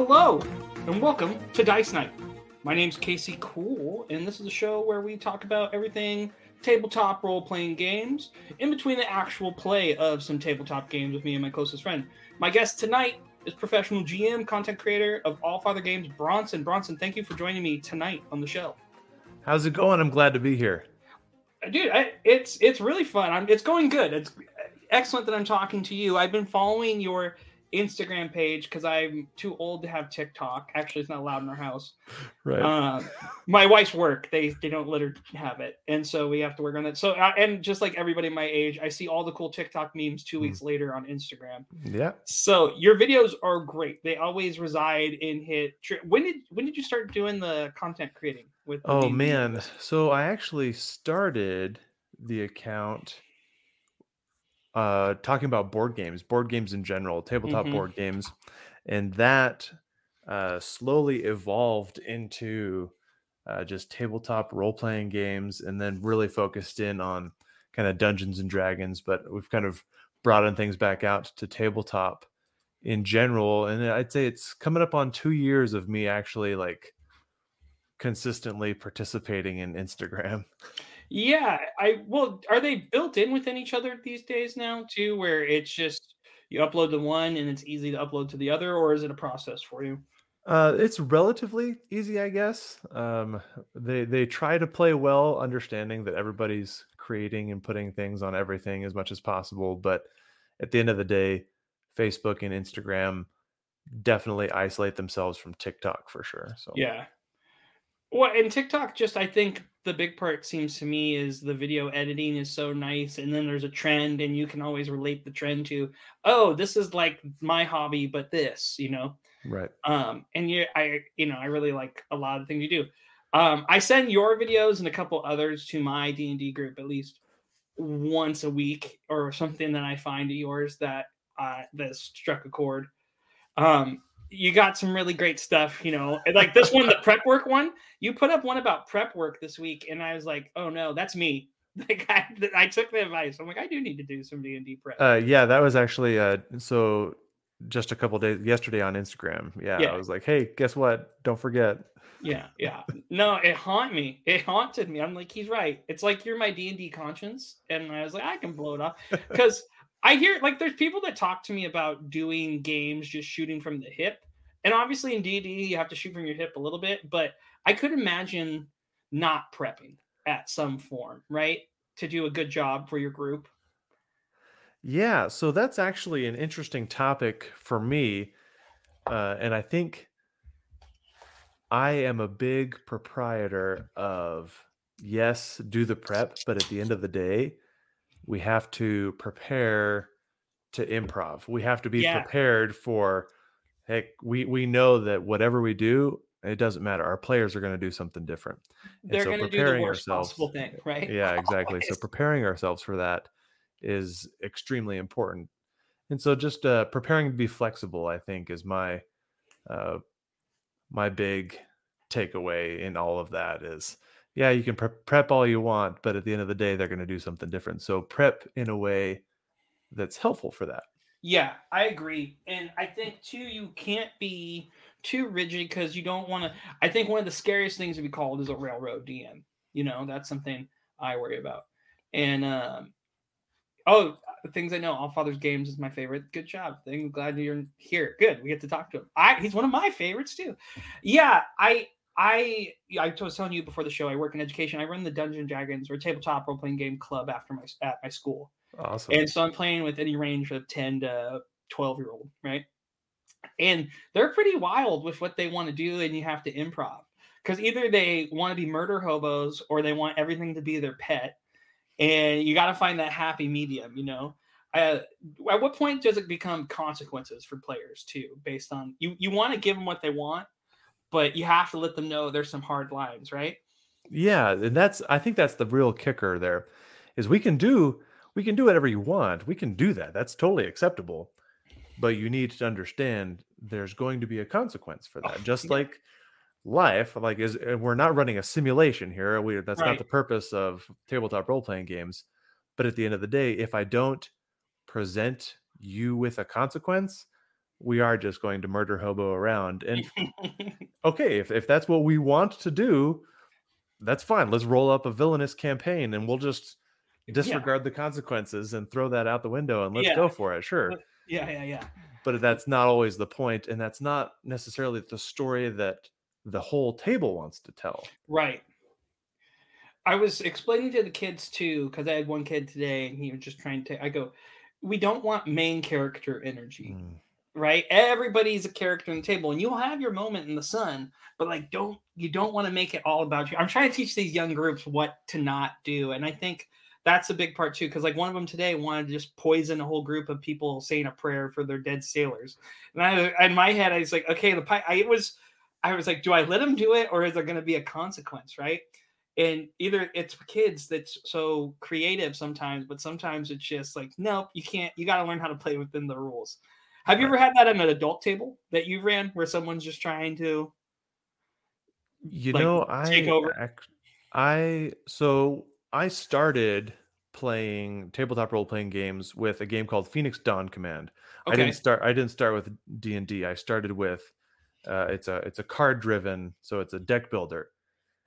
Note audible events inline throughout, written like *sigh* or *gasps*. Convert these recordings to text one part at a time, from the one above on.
Hello, and welcome to Dice Night. My name's Casey Cool, and this is a show where we talk about everything tabletop role playing games in between the actual play of some tabletop games with me and my closest friend. My guest tonight is professional GM, content creator of Allfather Games, Bronson. Bronson, thank you for joining me tonight on the show. How's it going? I'm glad to be here. Dude, I, it's it's really fun. I'm, it's going good. It's excellent that I'm talking to you. I've been following your Instagram page because I'm too old to have TikTok. Actually, it's not allowed in our house. *laughs* Right. Uh, my wife's work they they don't let her have it, and so we have to work on it. So uh, and just like everybody my age, I see all the cool TikTok memes two weeks later on Instagram. Yeah. So your videos are great. They always reside in hit. Tri- when did when did you start doing the content creating? With Oh man. videos? So I actually started the account uh talking about board games, board games in general, tabletop Mhm. board games, and that uh slowly evolved into uh just tabletop role-playing games and then really focused in on kind of Dungeons and Dragons, but we've kind of broadened things back out to tabletop in general and I'd say it's coming up on 2 years of me actually like consistently participating in Instagram. *laughs* Yeah, I well, are they built in within each other these days now too, where it's just you upload to one and it's easy to upload to the other, or is it a process for you? Uh, it's relatively easy, I guess. Um, they they try to play well, understanding that everybody's creating and putting things on everything as much as possible. But at the end of the day, Facebook and Instagram definitely isolate themselves from TikTok for sure. So Yeah. Well, and TikTok just I think the big part seems to me is the video editing is so nice, and then there's a trend, and you can always relate the trend to, oh, this is like my hobby, but this, you know. right. um and you i you know i really like a lot of things you do um i send your videos and a couple others to my d&d group at least once a week or something that i find of yours that uh that struck a chord um you got some really great stuff you know like this one the *laughs* prep work one you put up one about prep work this week and i was like oh no that's me *laughs* like i, I took the advice i'm like i do need to do some d&d prep Uh, yeah, that was actually uh, so just a couple days yesterday on Instagram. Yeah, Yeah. I was like, hey, guess what? Don't forget. Yeah, yeah. No, it haunted me. It haunted me. I'm like, he's right. It's like you're my D and D conscience, and I was like, I can blow it off *laughs* because I hear like there's people that talk to me about doing games just shooting from the hip, and obviously in D and D you have to shoot from your hip a little bit, but I could imagine not prepping at some form, right, to do a good job for your group. Yeah, so that's actually an interesting topic for me. Uh, and I think I am a big proprietor of yes, do the prep, but at the end of the day, we have to prepare to improv. We have to be Yeah. prepared for heck, we we know that whatever we do, it doesn't matter. Our players are going to do something different. They're so going to do the worst ourselves- possible thing, right? yeah exactly so preparing ourselves for that is extremely important and so just uh, preparing to be flexible i think is my uh, my big takeaway in all of that is yeah you can pre- prep all you want but at the end of the day they're going to do something different so prep in a way that's helpful for that Yeah, I agree. And I think too, you can't be too rigid because you don't want to. I think one of the scariest things to be called is a railroad DM. You know, that's something I worry about. And um, oh, things I know, Allfather's Games is my favorite. Good job. I'm glad you're here. Good. We get to talk to him. I he's one of my favorites too. Yeah, I I I was telling you before the show. I work in education. I run the Dungeon Dragons or tabletop role playing game club after my at my school. awesome And so I'm playing with any range of 10 to 12 year old, right? And they're pretty wild with what they want to do, and you have to improv. Because either they want to be murder hobos or they want everything to be their pet. And you got to find that happy medium, you know? Uh, at what point does it become consequences for players too, based on you? You want to give them what they want, but you have to let them know there's some hard lines, right? Yeah, and that's I think that's the real kicker there is we can do we can do whatever you want. We can do that. That's totally acceptable. But you need to understand there's going to be a consequence for that. Oh, Just yeah. like life, like is uh, we're not running a simulation here. We that's not the purpose of tabletop role playing games. But at the end of the day, if I don't present you with a consequence, we are just going to murder hobo around. And *laughs* okay, if, if that's what we want to do, that's fine. Let's roll up a villainous campaign and we'll just disregard yeah. the consequences and throw that out the window and let's yeah. go for it. Sure. Yeah, yeah, yeah. But that's not always the point, and that's not necessarily the story that the whole table wants to tell. Right. I was explaining to the kids too, because I had one kid today and he was just trying to. I go, we don't want main character energy. Mm right? Everybody's a character on the table, and you'll have your moment in the sun, but like, don't you don't want to make it all about you. I'm trying to teach these young groups what to not do, and I think that's a big part too. Because like one of them today wanted to just poison a whole group of people saying a prayer for their dead sailors, and I in my head I was like, okay, the pie. I, it was, I was like, do I let them do it, or is there going to be a consequence, right? And either it's kids that's so creative sometimes, but sometimes it's just like, nope, you can't. You got to learn how to play within the rules. Have you ever had that at an adult table that you ran where someone's just trying to you like, know, I take over? I so I started playing tabletop role playing games with a game called Phoenix Dawn Command. Okay. I didn't start I didn't start with D&D. I started with uh, it's a it's a card driven, so it's a deck builder.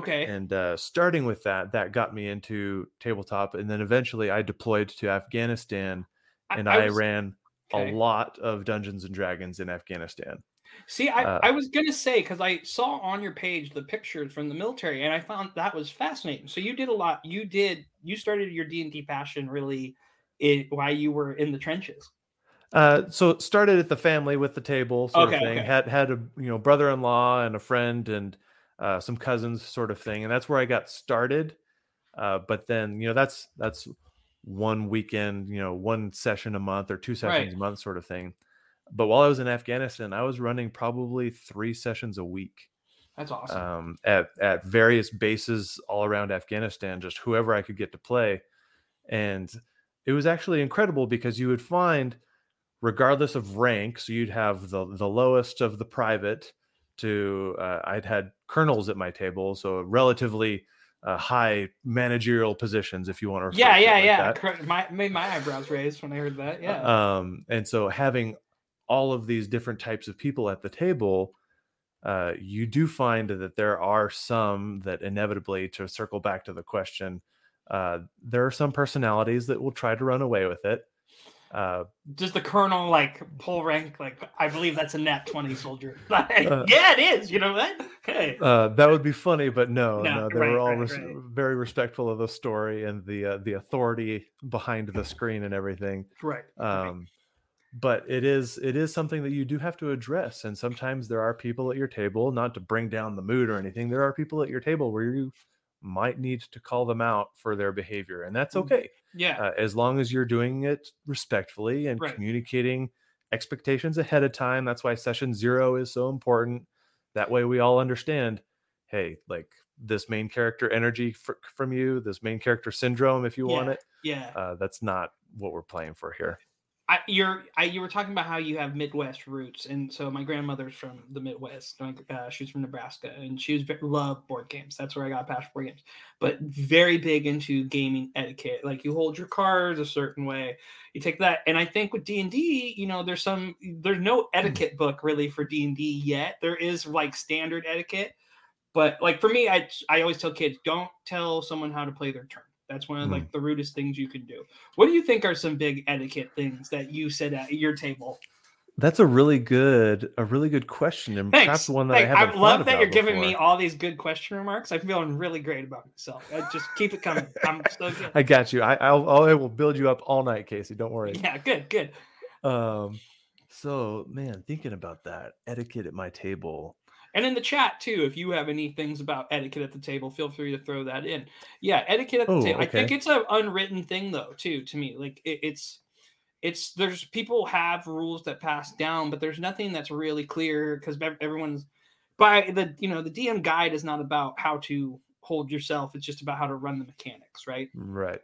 Okay. And uh, starting with that, that got me into tabletop, and then eventually I deployed to Afghanistan, and I, I, was, ran okay. a lot of Dungeons and Dragons in Afghanistan. See, I, uh, I was gonna say because I saw on your page the pictures from the military, and I found that was fascinating. So you did a lot. You did. You started your D and D passion really while you were in the trenches. Uh, so started at the family with the table sort okay, of thing. Okay. Had had a you know brother-in-law and a friend and uh, some cousins sort of thing, and that's where I got started. Uh, but then you know that's that's one weekend, you know, one session a month or two sessions right. a month sort of thing. But while I was in Afghanistan, I was running probably three sessions a week. That's awesome. Um, at at various bases all around Afghanistan, just whoever I could get to play, and it was actually incredible because you would find, regardless of rank, so you'd have the the lowest of the private to uh, I'd had colonels at my table, so relatively uh, high managerial positions, if you want to. Yeah, yeah, yeah. That. My made my eyebrows raised when I heard that. Yeah. Um, and so having all of these different types of people at the table, uh, you do find that there are some that inevitably, to circle back to the question, uh, there are some personalities that will try to run away with it. Uh, Does the colonel like pull rank? Like, I believe that's a nat 20 soldier. *laughs* Like, uh, yeah, it is. You know what? Hey. Uh, that would be funny, but no, no, no they right, were all right, res- right. very respectful of the story and the uh, the authority behind the screen and everything. Right. Um, but it is it is something that you do have to address, and sometimes there are people at your table, not to bring down the mood or anything. There are people at your table where you might need to call them out for their behavior, and that's mm, okay. Yeah. Uh, as long as you're doing it respectfully and right. communicating expectations ahead of time. That's why session zero is so important. That way we all understand hey, like this main character energy f- from you, this main character syndrome, if you yeah. want it. Yeah. Uh, that's not what we're playing for here. I, you're I, you were talking about how you have Midwest roots, and so my grandmother's from the Midwest. Uh, she's from Nebraska, and she was love board games. That's where I got passion board games. But very big into gaming etiquette. Like you hold your cards a certain way. You take that, and I think with D and D, you know, there's some there's no etiquette book really for D and D yet. There is like standard etiquette, but like for me, I I always tell kids don't tell someone how to play their turn. That's one of mm. like the rudest things you can do. What do you think are some big etiquette things that you said at your table? That's a really good, a really good question, and Thanks. perhaps one that Thanks. I haven't. I love that you're before. giving me all these good question remarks. I'm feeling really great about myself. I just keep it coming. I'm so *laughs* good. I got you. I, I'll, I will build you up all night, Casey. Don't worry. Yeah, good, good. Um, so man, thinking about that etiquette at my table. And in the chat too, if you have any things about etiquette at the table, feel free to throw that in. Yeah, etiquette at the oh, table. Okay. I think it's an unwritten thing though, too. To me, like it, it's it's there's people have rules that pass down, but there's nothing that's really clear because everyone's by the you know the DM guide is not about how to hold yourself; it's just about how to run the mechanics, right? Right.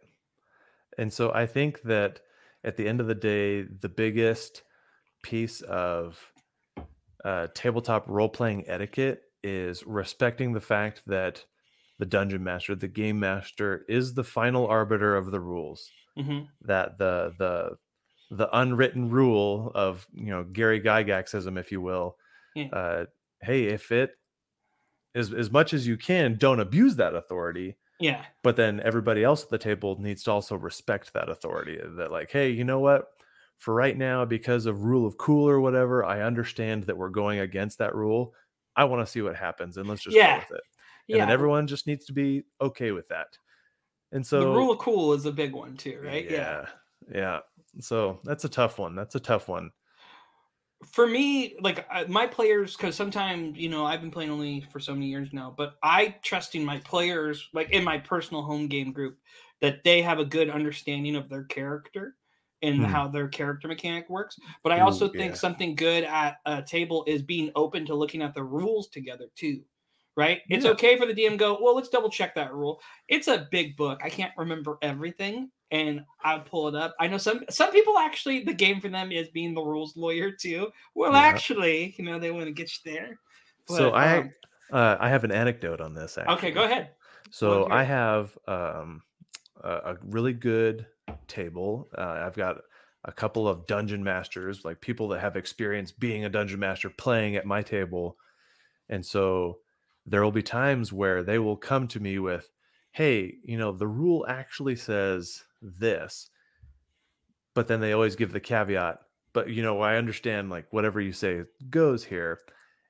And so I think that at the end of the day, the biggest piece of uh, tabletop role playing etiquette is respecting the fact that the dungeon master, the game master, is the final arbiter of the rules. Mm-hmm. That the the the unwritten rule of you know Gary Gygaxism, if you will. Yeah. Uh, hey, if it as as much as you can, don't abuse that authority. Yeah. But then everybody else at the table needs to also respect that authority. That like, hey, you know what? For right now, because of rule of cool or whatever, I understand that we're going against that rule. I want to see what happens, and let's just Yeah. go with it. And Yeah. then everyone just needs to be okay with that. And so the rule of cool is a big one too, right? Yeah. Yeah. So that's a tough one. That's a tough one. for me, like my players, because sometimes you know I've been playing only for so many years now, but I trust in my players, like in my personal home game group, that they have a good understanding of their character and Hmm. how their character mechanic works. But I Ooh, also think yeah. something good at a table is being open to looking at the rules together too. Right? It's okay for the DM go, well, let's double check that rule. It's a big book. I can't remember everything, and I'll pull it up. I know some some people actually the game for them is being the rules lawyer too. Well, Yeah. actually, you know, they want to get you there. so I um, uh, I have an anecdote on this. Actually. okay, go ahead. So I have um, a, really good table. Uh, I've got a couple of dungeon masters, like people that have experience being a dungeon master, playing at my table, and so there will be times where they will come to me with, "Hey, you know, the rule actually says this," but then they always give the caveat. But you know, I understand like whatever you say goes here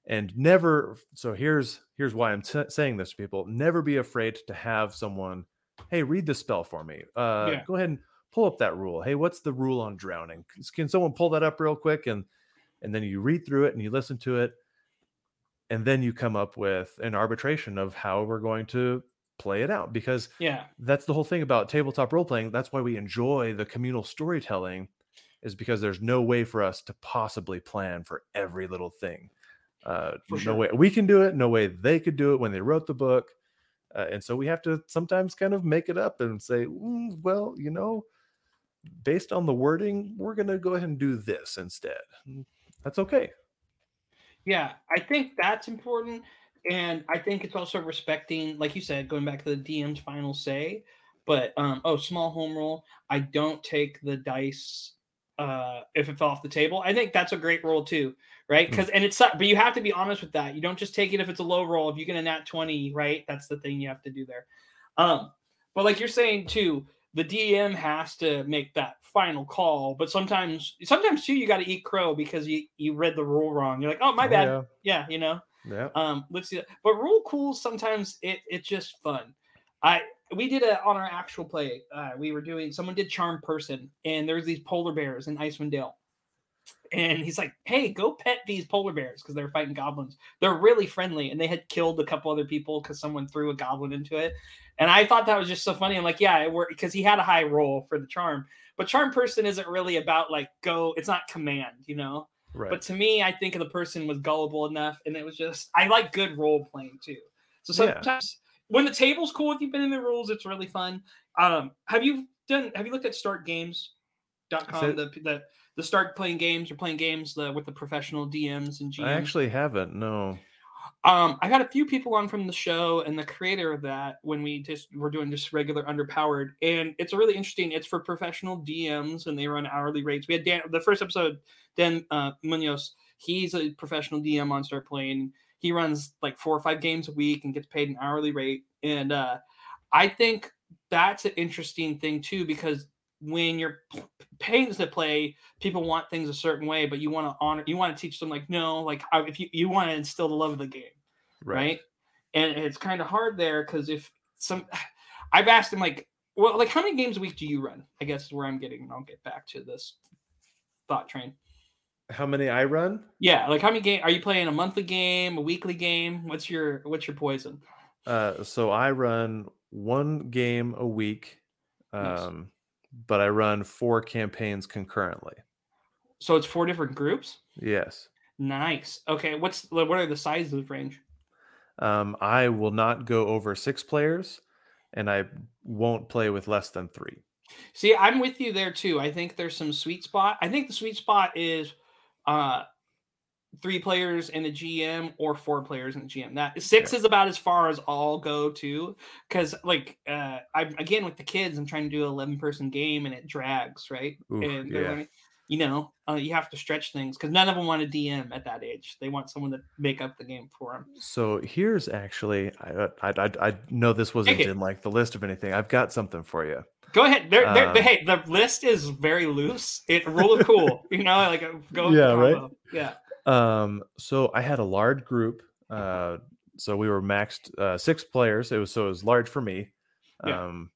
and never so here's here's why i'm t- saying this to people never be afraid to have someone hey read the spell for me. Uh Yeah. go ahead and pull up that rule. Hey what's the rule on drowning? Can, can someone pull that up real quick? And and then you read through it and you listen to it. And then you come up with an arbitration of how we're going to play it out because Yeah. that's the whole thing about tabletop role playing that's why we enjoy the communal storytelling is because there's no way for us to possibly plan for every little thing. Uh For no sure. way. We can do it. No way they could do it when they wrote the book uh, and so we have to sometimes kind of make it up and say "Mm, well you know based on the wording we're going to go ahead and do this instead Mm, that's okay Yeah, I think that's important. And I think it's also respecting, like you said, going back to the DM's final say. But um, oh, small home roll. I don't take the dice uh if it fell off the table. I think that's a great roll too, right? Because and it's but you have to be honest with that. You don't just take it if it's a low roll. If you get a nat 20, right? That's the thing you have to do there. Um, but like you're saying too, the DM has to make that final call. But sometimes, sometimes too, you got to eat crow because you you read the rule wrong. You're like, oh my Oh, bad. yeah. Yeah, you know. yeah Um, let's see. But rule cool sometimes it it's just fun. I we did it on our actual play. Uh, we were doing someone did charm person, and there's these polar bears in Icewind Dale. And he's like, "Hey, go pet these polar bears because they're fighting goblins. They're really friendly, and they had killed a couple other people because someone threw a goblin into it." And I thought that was just so funny. I'm like, "Yeah, it worked," because he had a high roll for the charm. But charm person isn't really about like go. It's not command, you know. right But to me, I think the person was gullible enough, and it was just I like good role playing too. So Yeah. When the table's cool if you've been in the rules, it's really fun. Um, have you done? Have you looked at startgames.com? The the the start playing games or playing games the, with the professional DMs and GMs. i actually haven't no Um, I got a few people on from the show and the creator of that when we just were doing just regular underpowered, and it's really interesting. It's for professional DMs and they run hourly rates. We had Dan, the first episode, Dan uh, Munoz. He's a professional DM on Start Playing. He runs like four or five games a week and gets paid an hourly rate. And uh, I think that's an interesting thing too because when you're paying to play, people want things a certain way, but you want to honor, you want to teach them like no, like if you you want to instill the love of the game right? And it's kind of hard there because if some, *sighs* I've asked him like, well, like how many games a week do you run? I guess is where I'm getting. And I'll get back to this thought train. How many i run Yeah, like how many game are you playing? A monthly game, a weekly game? What's your what's your poison? Uh, so I run one game a week, Nice. um, but I run four campaigns concurrently. So it's four different groups. Yes. Nice. Okay, what's what are the sizes of the range? Um, I will not go over six players, and I won't play with less than three. See, I'm with you there too. I think there's some sweet spot. I think the sweet spot is uh three players and a GM or four players and a GM. That six is about as far as I'll go to because like uh I'm again with the kids, I'm trying to do an 11 person game and it drags, right? And yeah. Learning- you know, uh, you have to stretch things because none of them want a DM at that age. They want someone to make up the game for them. So here's actually, I uh, I, I, I know this wasn't in like the list of anything. I've got something for you. Go ahead. They're, they're, um, hey, the list is very loose. It rule of cool. you know, like go. Yeah. Right. Yeah. Um. So I had a large group. Uh. So we were maxed uh, six players. It was so it was large for me. Yeah. Um.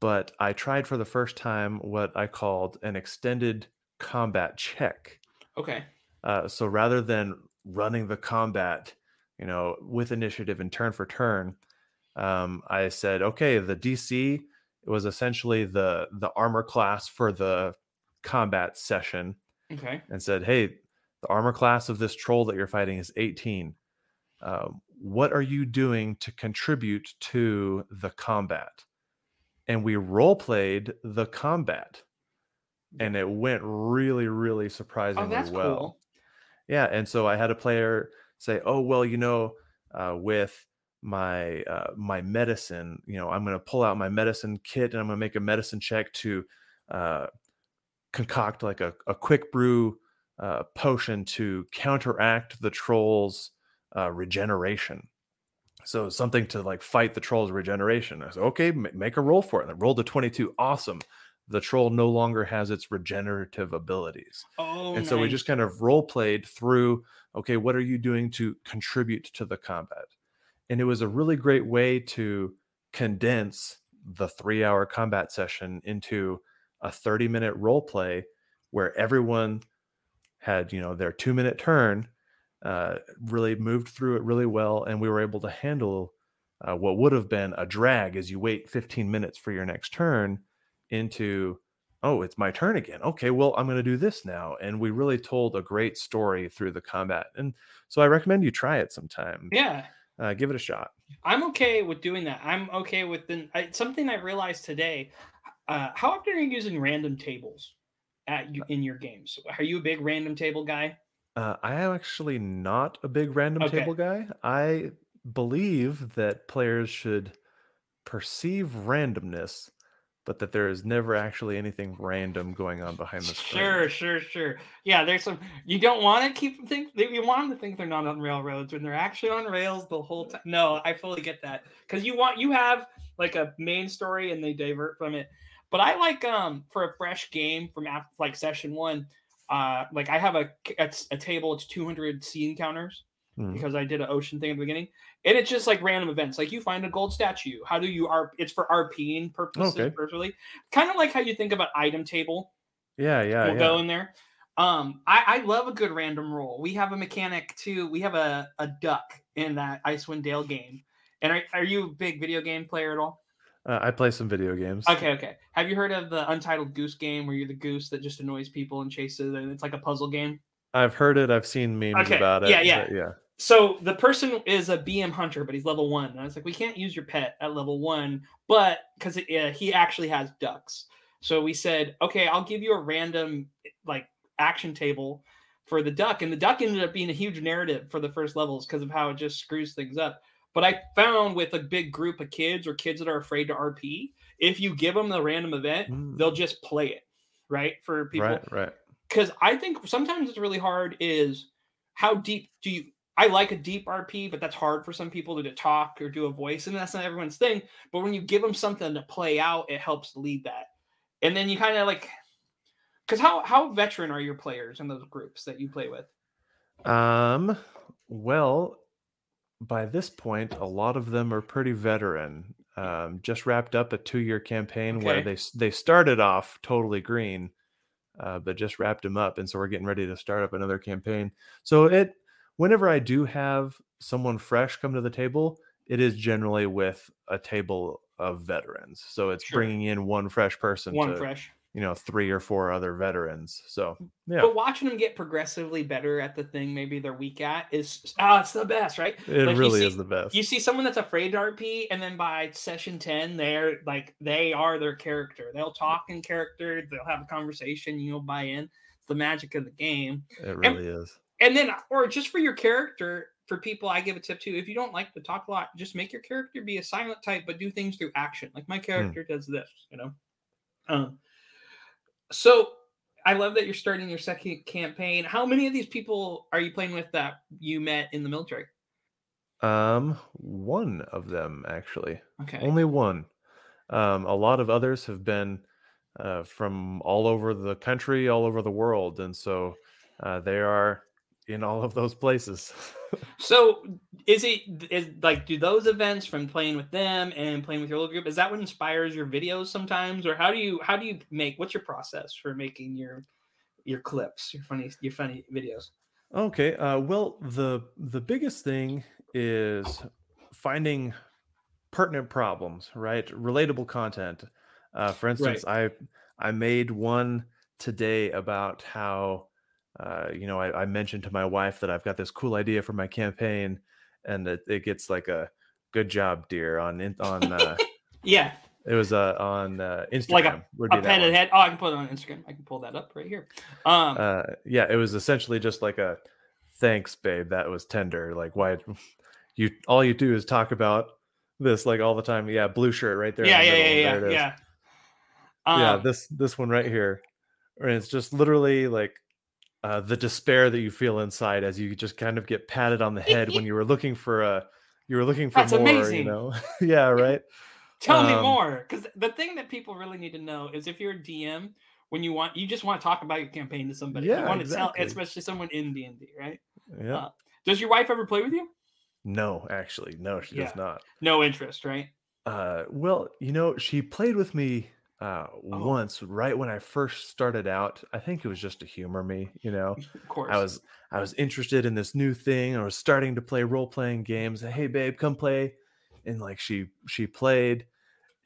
But I tried for the first time what I called an extended combat check. Okay. Uh, so rather than running the combat, you know, with initiative and turn for turn, um, I said, okay, the DC was essentially the the armor class for the combat session. Okay. And said, hey, the armor class of this troll that you're fighting is 18. Uh, what are you doing to contribute to the combat? And we role played the combat and it went really, really oh, surprisingly oh, well. Cool. Yeah, and so I had a player say, "Oh, well, you know, uh, with my uh, my medicine, you know, I'm going to pull out my medicine kit and I'm going to make a medicine check to uh, concoct like a, a quick brew uh, potion to counteract the troll's uh, regeneration." So something to like fight the troll's regeneration. I said, okay, make a roll for it. And I rolled a 22. Awesome the troll no longer has its regenerative abilities. Oh, and so we just kind of role played through okay, what are you doing to contribute to the combat? And it was a really great way to condense the three hour combat session into a 30 minute role play where everyone had, you know, their two minute turn, uh, really moved through it really well. And we were able to handle uh, what would have been a drag as you wait 15 minutes for your next turn into oh it's my turn again. Okay well i'm going to do this now. And we really told a great story through the combat and so i recommend you try it sometime. Yeah. Uh, give it a shot. I'm okay with doing that. I'm okay with the, I, something i realized today uh, how often are you using random tables at you uh in your games? Are you a big random table guy? Uh, i am actually not a big random okay. table guy. I believe that players should perceive randomness but that there is never actually anything random going on behind the screen. Sure, sure, sure. Yeah, there's some. You don't want to keep think. You want them to think they're not on railroads when they're actually on rails the whole time. No, I fully get that because you want you have like a main story and they divert from it. But I like um for a fresh game from after, like session one. Uh, like I have a a table. It's 200 scene counters mm. because I did an ocean thing at the beginning, and it's just like random events. Like you find a gold statue. How do you are? It's for RPing purposes, okay. personally. Kind of like how you think about item table. Yeah, yeah. We'll yeah. go in there. Um, I, I love a good random roll. We have a mechanic too. We have a, a duck in that Icewind Dale game. And are, are you a big video game player at all? Uh, I play some video games. Okay, okay. Have you heard of the Untitled Goose game where you're the goose that just annoys people and chases, and it's like a puzzle game? I've heard it. I've seen memes okay. about it. Yeah, yeah, yeah so the person is a BM hunter, but he's level one. And I was like, we can't use your pet at level one, but because uh, he actually has ducks. So we said, okay, I'll give you a random like action table for the duck, and the duck ended up being a huge narrative for the first levels because of how it just screws things up. But I found with a big group of kids or kids that are afraid to RP, if you give them the random event, mm. they'll just play it, right? For people, right, right. Because I think sometimes it's really hard. Is how deep do you I like a deep RP, but that's hard for some people to, to talk or do a voice, and that's not everyone's thing. But when you give them something to play out, it helps lead that. And then you kind of like, because how how veteran are your players in those groups that you play with? Um, well, by this point, a lot of them are pretty veteran. Um, just wrapped up a two year campaign okay. where they they started off totally green, uh, but just wrapped them up, and so we're getting ready to start up another campaign. So it whenever I do have someone fresh come to the table, it is generally with a table of veterans. So it's sure. bringing in one fresh person, one to, fresh, you know, three or four other veterans. So yeah, but watching them get progressively better at the thing maybe they're weak at is oh, it's the best, right? It like really see, is the best. You see someone that's afraid to RP, and then by session ten, they're like they are their character. They'll talk in character. They'll have a conversation. You'll buy in. It's the magic of the game. It really and, is and then or just for your character for people i give a tip too if you don't like to talk a lot just make your character be a silent type but do things through action like my hmm. character mm. does this you know um so I love that you're starting your second campaign. How many of these people are you playing with that you met in the military? Um, one of them actually, Okay. only one. Um, a lot of others have been uh, from all over the country, all over the world, and so uh, they are in all of those places. *laughs* So is it is like do those events from playing with them and playing with your little group is that what inspires your videos sometimes or how do you how do you make what's your process for making your your clips your funny your funny videos? Okay. Uh, well, the the biggest thing is finding pertinent problems, right? Relatable content. Uh, for instance, I I made one today about how uh, you know I, I mentioned to my wife that I've got this cool idea for my campaign, and it, it gets like a good job, dear, on on uh, *laughs* Yeah, it was uh, on uh, Instagram. Like a- a pen and head. Oh, I can put it on Instagram. I can pull that up right here. Um, uh yeah it was essentially just like a thanks babe that was tender like why *laughs* you all you do is talk about this like all the time yeah blue shirt right there yeah, the yeah, middle, yeah, there yeah, yeah. yeah Um, this this one right here and it's just literally like uh the despair that you feel inside as you just kind of get patted on the head when you were looking for a you were looking for That's more amazing. you know *laughs* yeah right Tell me Um, more, because the thing that people really need to know is if you're a DM, when you want, you just want to talk about your campaign to somebody. Yeah, you want to tell, especially someone in D and D, right? yeah Uh, Does your wife ever play with you? no actually no she does not No interest, right? Uh, well, you know, she played with me uh Oh. once right when I first started out. I think it was just to humor me, you know. *laughs* Of course. I was I was interested in this new thing. I was starting to play role playing games. Hey babe, come play. And like she she played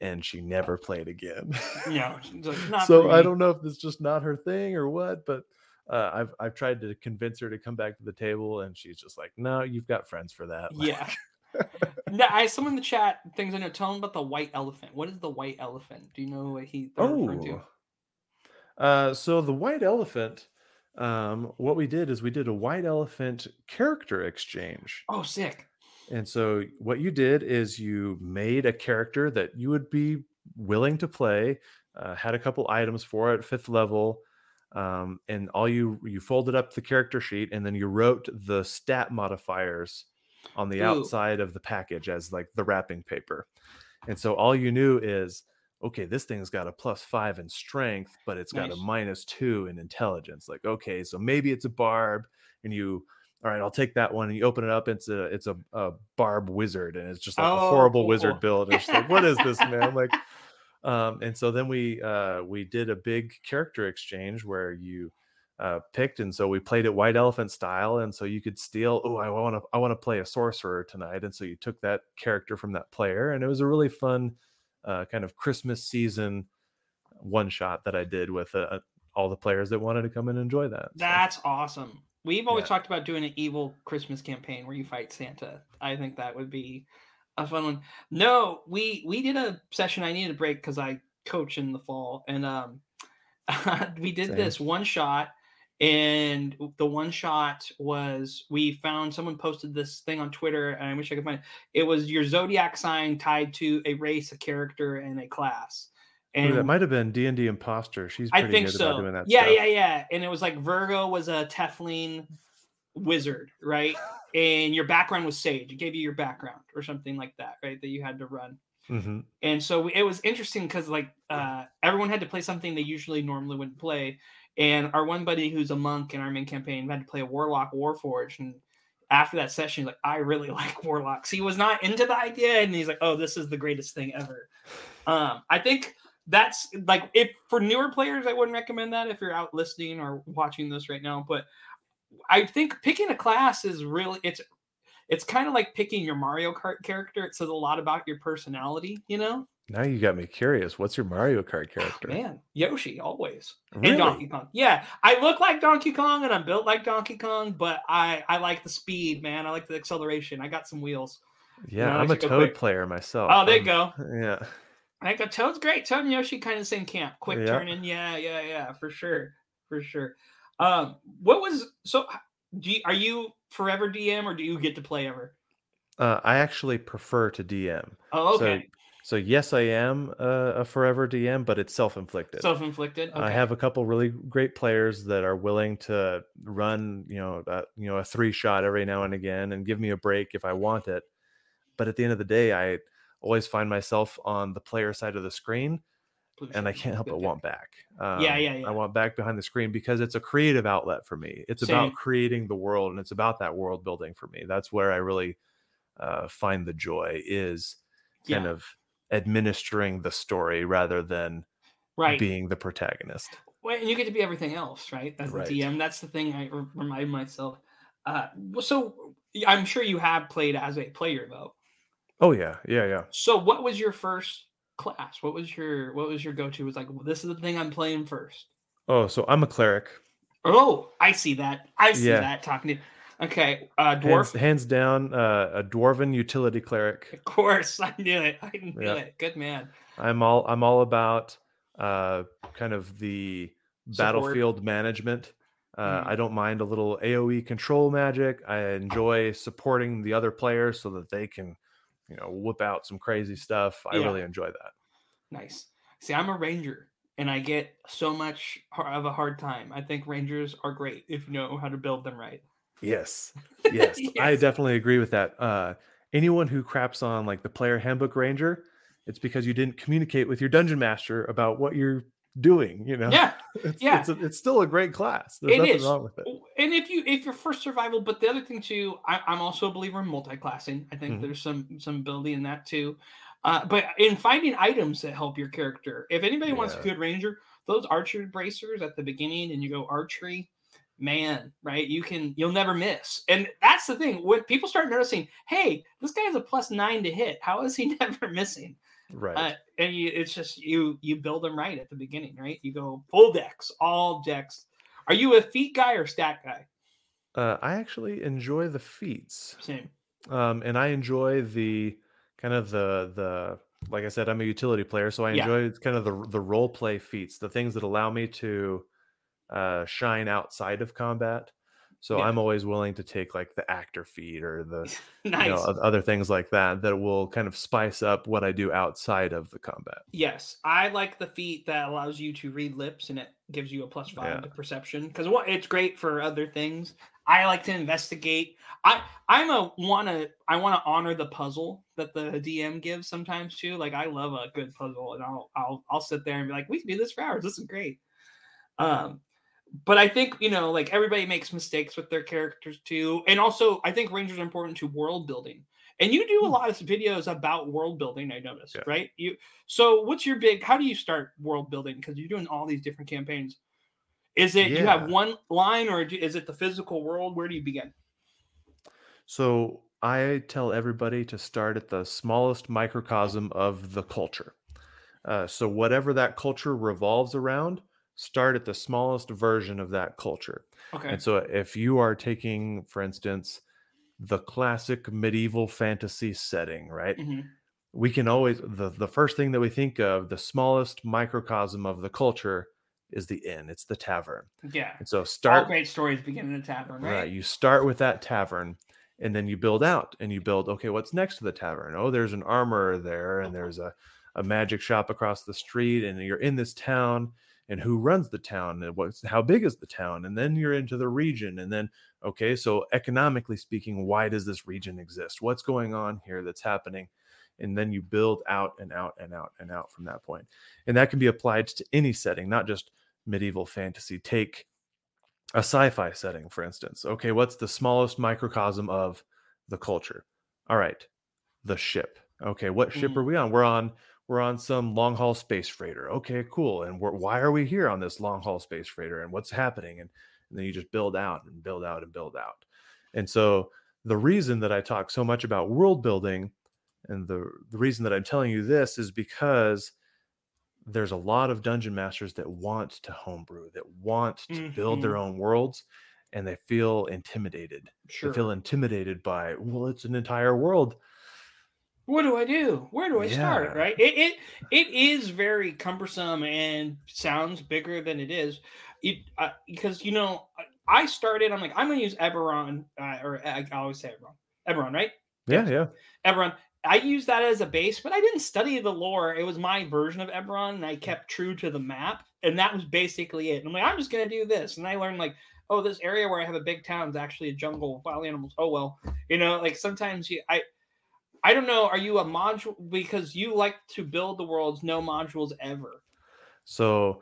and she never played again. *laughs* She's like, so I don't know if it's just not her thing or what, but uh, I've I've tried to convince her to come back to the table, and she's just like, "No, you've got friends for that." *laughs* Like, Yeah. No, I someone in the chat things I know. Tell them about the white elephant. What is the white elephant? Do you know what he they're referring to? Oh, uh, so the white elephant. Um, what we did is we did a white elephant character exchange, Oh, sick. and so what you did is you made a character that you would be willing to play. Uh, had a couple items for it, fifth level, um, and all you you folded up the character sheet, and then you wrote the stat modifiers on the Ooh. outside of the package as like the wrapping paper. And so all you knew is okay, this thing's got a plus five in strength, but it's got a minus two in intelligence. Like, okay, so maybe it's a barb, and you, all right, I'll take that one. And you open it up, it's a it's a, a barb wizard, and it's just like a Oh, horrible cool. wizard build. And it's like, what is this, man? Like, *laughs* um, and so then we uh we did a big character exchange where you uh picked, and so we played it white elephant style, and so you could steal. Oh, I want to I want to play a sorcerer tonight, and so you took that character from that player, and it was a really fun uh, kind of Christmas season one shot that I did with uh, all the players that wanted to come and enjoy that. So, That's awesome. We've always Yeah. talked about doing an evil Christmas campaign where you fight Santa. I think that would be a fun one. No, we we did a session. I needed a break because I coach in the fall, and um, *laughs* we did Same. this one shot. And the one shot was we found someone posted this thing on Twitter, and I wish I could find it. It was your zodiac sign tied to a race, a character, and a class. Ooh, And that might have been D and D Imposter. She's I think good so. about doing that. yeah, stuff. yeah, yeah. And it was like Virgo was a Teflon wizard, right? and your background was Sage. It gave you your background or something like that, right? That you had to run. hmm And so it was interesting because like uh, everyone had to play something they usually normally wouldn't play. And our one buddy who's a monk in our main campaign had to play a warlock warforged. And after that session, he's like, I really *laughs* like warlocks. He was not into the idea, and he's like, Oh, this is the greatest thing ever. Um, I think that's like if for newer players, I wouldn't recommend that if you're out listening or watching this right now. But I think picking a class is really it's it's kind of like picking your Mario Kart character. It says a lot about your personality, you know. Now you got me curious. What's your Mario Kart character? Man, Yoshi always really? and Donkey Kong. Yeah, I look like Donkey Kong and I'm built like Donkey Kong, but I I like the speed, man. I like the acceleration. I got some wheels. Yeah, No, I'm a Toad quick. player myself. Oh, there you go. *laughs* Yeah. I go Toad's great. Toad and Yoshi kind of the same camp. Quick Yeah. turning. Yeah, yeah, yeah, for sure, for sure. Um, what was so? Do you, are you forever DM or do you get to play ever? Uh, I actually prefer to DM. Oh, okay. So yes, I am a, a forever DM, but it's self-inflicted. Self-inflicted. I have a couple really great players that are willing to run, you know, a, you know, a three shot every now and again and give me a break if I want it. But at the end of the day, I always find myself on the player side of the screen, and I can't help but want back. Um, yeah, yeah, yeah. I want back behind the screen because it's a creative outlet for me. It's Same. about creating the world, and it's about that world building for me. That's where I really uh, find the joy is kind Yeah. of administering the story rather than right. being the protagonist. Well, and you get to be everything else, right? As Right. the DM, that's the thing I remind myself. Uh, so I'm sure you have played as a player though. Oh yeah, yeah, yeah. So what was your first class? What was your what was your go to? Was like well, this is the thing I'm playing first. Oh, so I'm a cleric. Oh, I see that. I see Yeah. that talking to. Okay, uh, Hands, dwarf. hands down, uh, a dwarven utility cleric. Of course, *laughs* I knew it. I knew Yeah. it. Good man. I'm all I'm all about uh, kind of the Support. battlefield management. Uh, Mhm. I don't mind a little AOE control magic. I enjoy supporting the other players so that they can, you know, whip out some crazy stuff. I Yeah. really enjoy that. Nice. See, I'm a ranger, and I get so much of a hard time. I think rangers are great if you know how to build them right. Yes, *laughs* yes, I definitely agree with that. Uh, anyone who craps on like the player handbook ranger, it's because you didn't communicate with your dungeon master about what you're doing. You know, Yeah, *laughs* it's, yeah. it's, a, it's still a great class. There's It nothing is. wrong with it. and if you if you're first survival, but the other thing too, I, I'm also a believer in multi-classing. I think Mhm. there's some some ability in that too. Uh, but in finding items that help your character, if anybody wants a good ranger, those archer bracers at the beginning, and you go archery, man, right? You can you'll never miss. And that's the thing when people start noticing, hey, this guy has a plus nine to hit. How is he *laughs* never missing? Right. Uh, and you, it's just you you build them right at the beginning, right? You go full dex, all dex. Are you a feat guy or stat guy? Uh, I actually enjoy the feats, Same. um, and I enjoy the kind of the the like I said, I'm a utility player, so I Yeah. enjoy kind of the the role play feats, the things that allow me to uh, shine outside of combat. So Yeah. I'm always willing to take like the actor feat or the nice. *laughs* you know other things like that that will kind of spice up what I do outside of the combat. yes, I like the feat that allows you to read lips and it gives you a plus five Yeah. to perception because what it's great for other things. I like to investigate. I I'm a wanna I want to honor the puzzle that the DM gives sometimes too. Like I love a good puzzle and I'll I'll I'll sit there and be like, we can do this for hours. This is great. Um, but I think you know, like everybody makes mistakes with their characters too, and also I think rangers are important to world building. And you do a Hmm. lot of videos about world building. I noticed, Yeah. right? You so what's your big? How do you start world building? Because you're doing all these different campaigns. Is it you have one line, or do, is it the physical world? Where do you begin? So I tell everybody to start at the smallest microcosm of the culture. Uh, so whatever that culture revolves around, start at the smallest version of that culture. Okay, And so if you are taking, for instance, the classic medieval fantasy setting, right? Mhm. We can always the the first thing that we think of, the smallest microcosm of the culture is the inn. It's the tavern. yeah. And so All start great stories begin in a tavern, right? Right. You start with that tavern and then you build out and you build, okay, what's next to the tavern? Oh, there's an armorer there and there's a, a magic shop across the street and you're in this town and who runs the town and what's how big is the town? And then you're into the region and then okay, so economically speaking, why does this region exist? What's going on here that's happening? And then you build out and out and out and out from that point. And that can be applied to any setting, not just medieval fantasy. Take a sci-fi setting for instance okay what's the smallest microcosm of the culture all right the ship okay what ship Mhm. are we on we're on we're on some long haul space freighter okay cool and we're, why are we here on this long haul space freighter and what's happening and, and then you just build out and build out and build out and so the reason that i talk so much about world building and the, the reason that i'm telling you this is because there's a lot of dungeon masters that want to homebrew, that want to build their mm-hmm. own worlds, and they feel intimidated. Sure. They feel intimidated by, well, it's an entire world. What do I do? Where do I start? Right? It, it it is very cumbersome and sounds bigger than it is. It uh, because you know I started. I'm like I'm going to use Eberron uh, or I I always say Eberron. Eberron, right? Yeah, yeah. Eberron. I used that as a base, but I didn't study the lore. It was my version of Eberron, and I kept true to the map, and that was basically it. And I'm like, I'm just gonna do this, and I learned like, oh, this area where I have a big town is actually a jungle of wild animals. Oh well, you know, like sometimes you, I, I don't know. Are you a module because you like to build the worlds, no modules ever? So,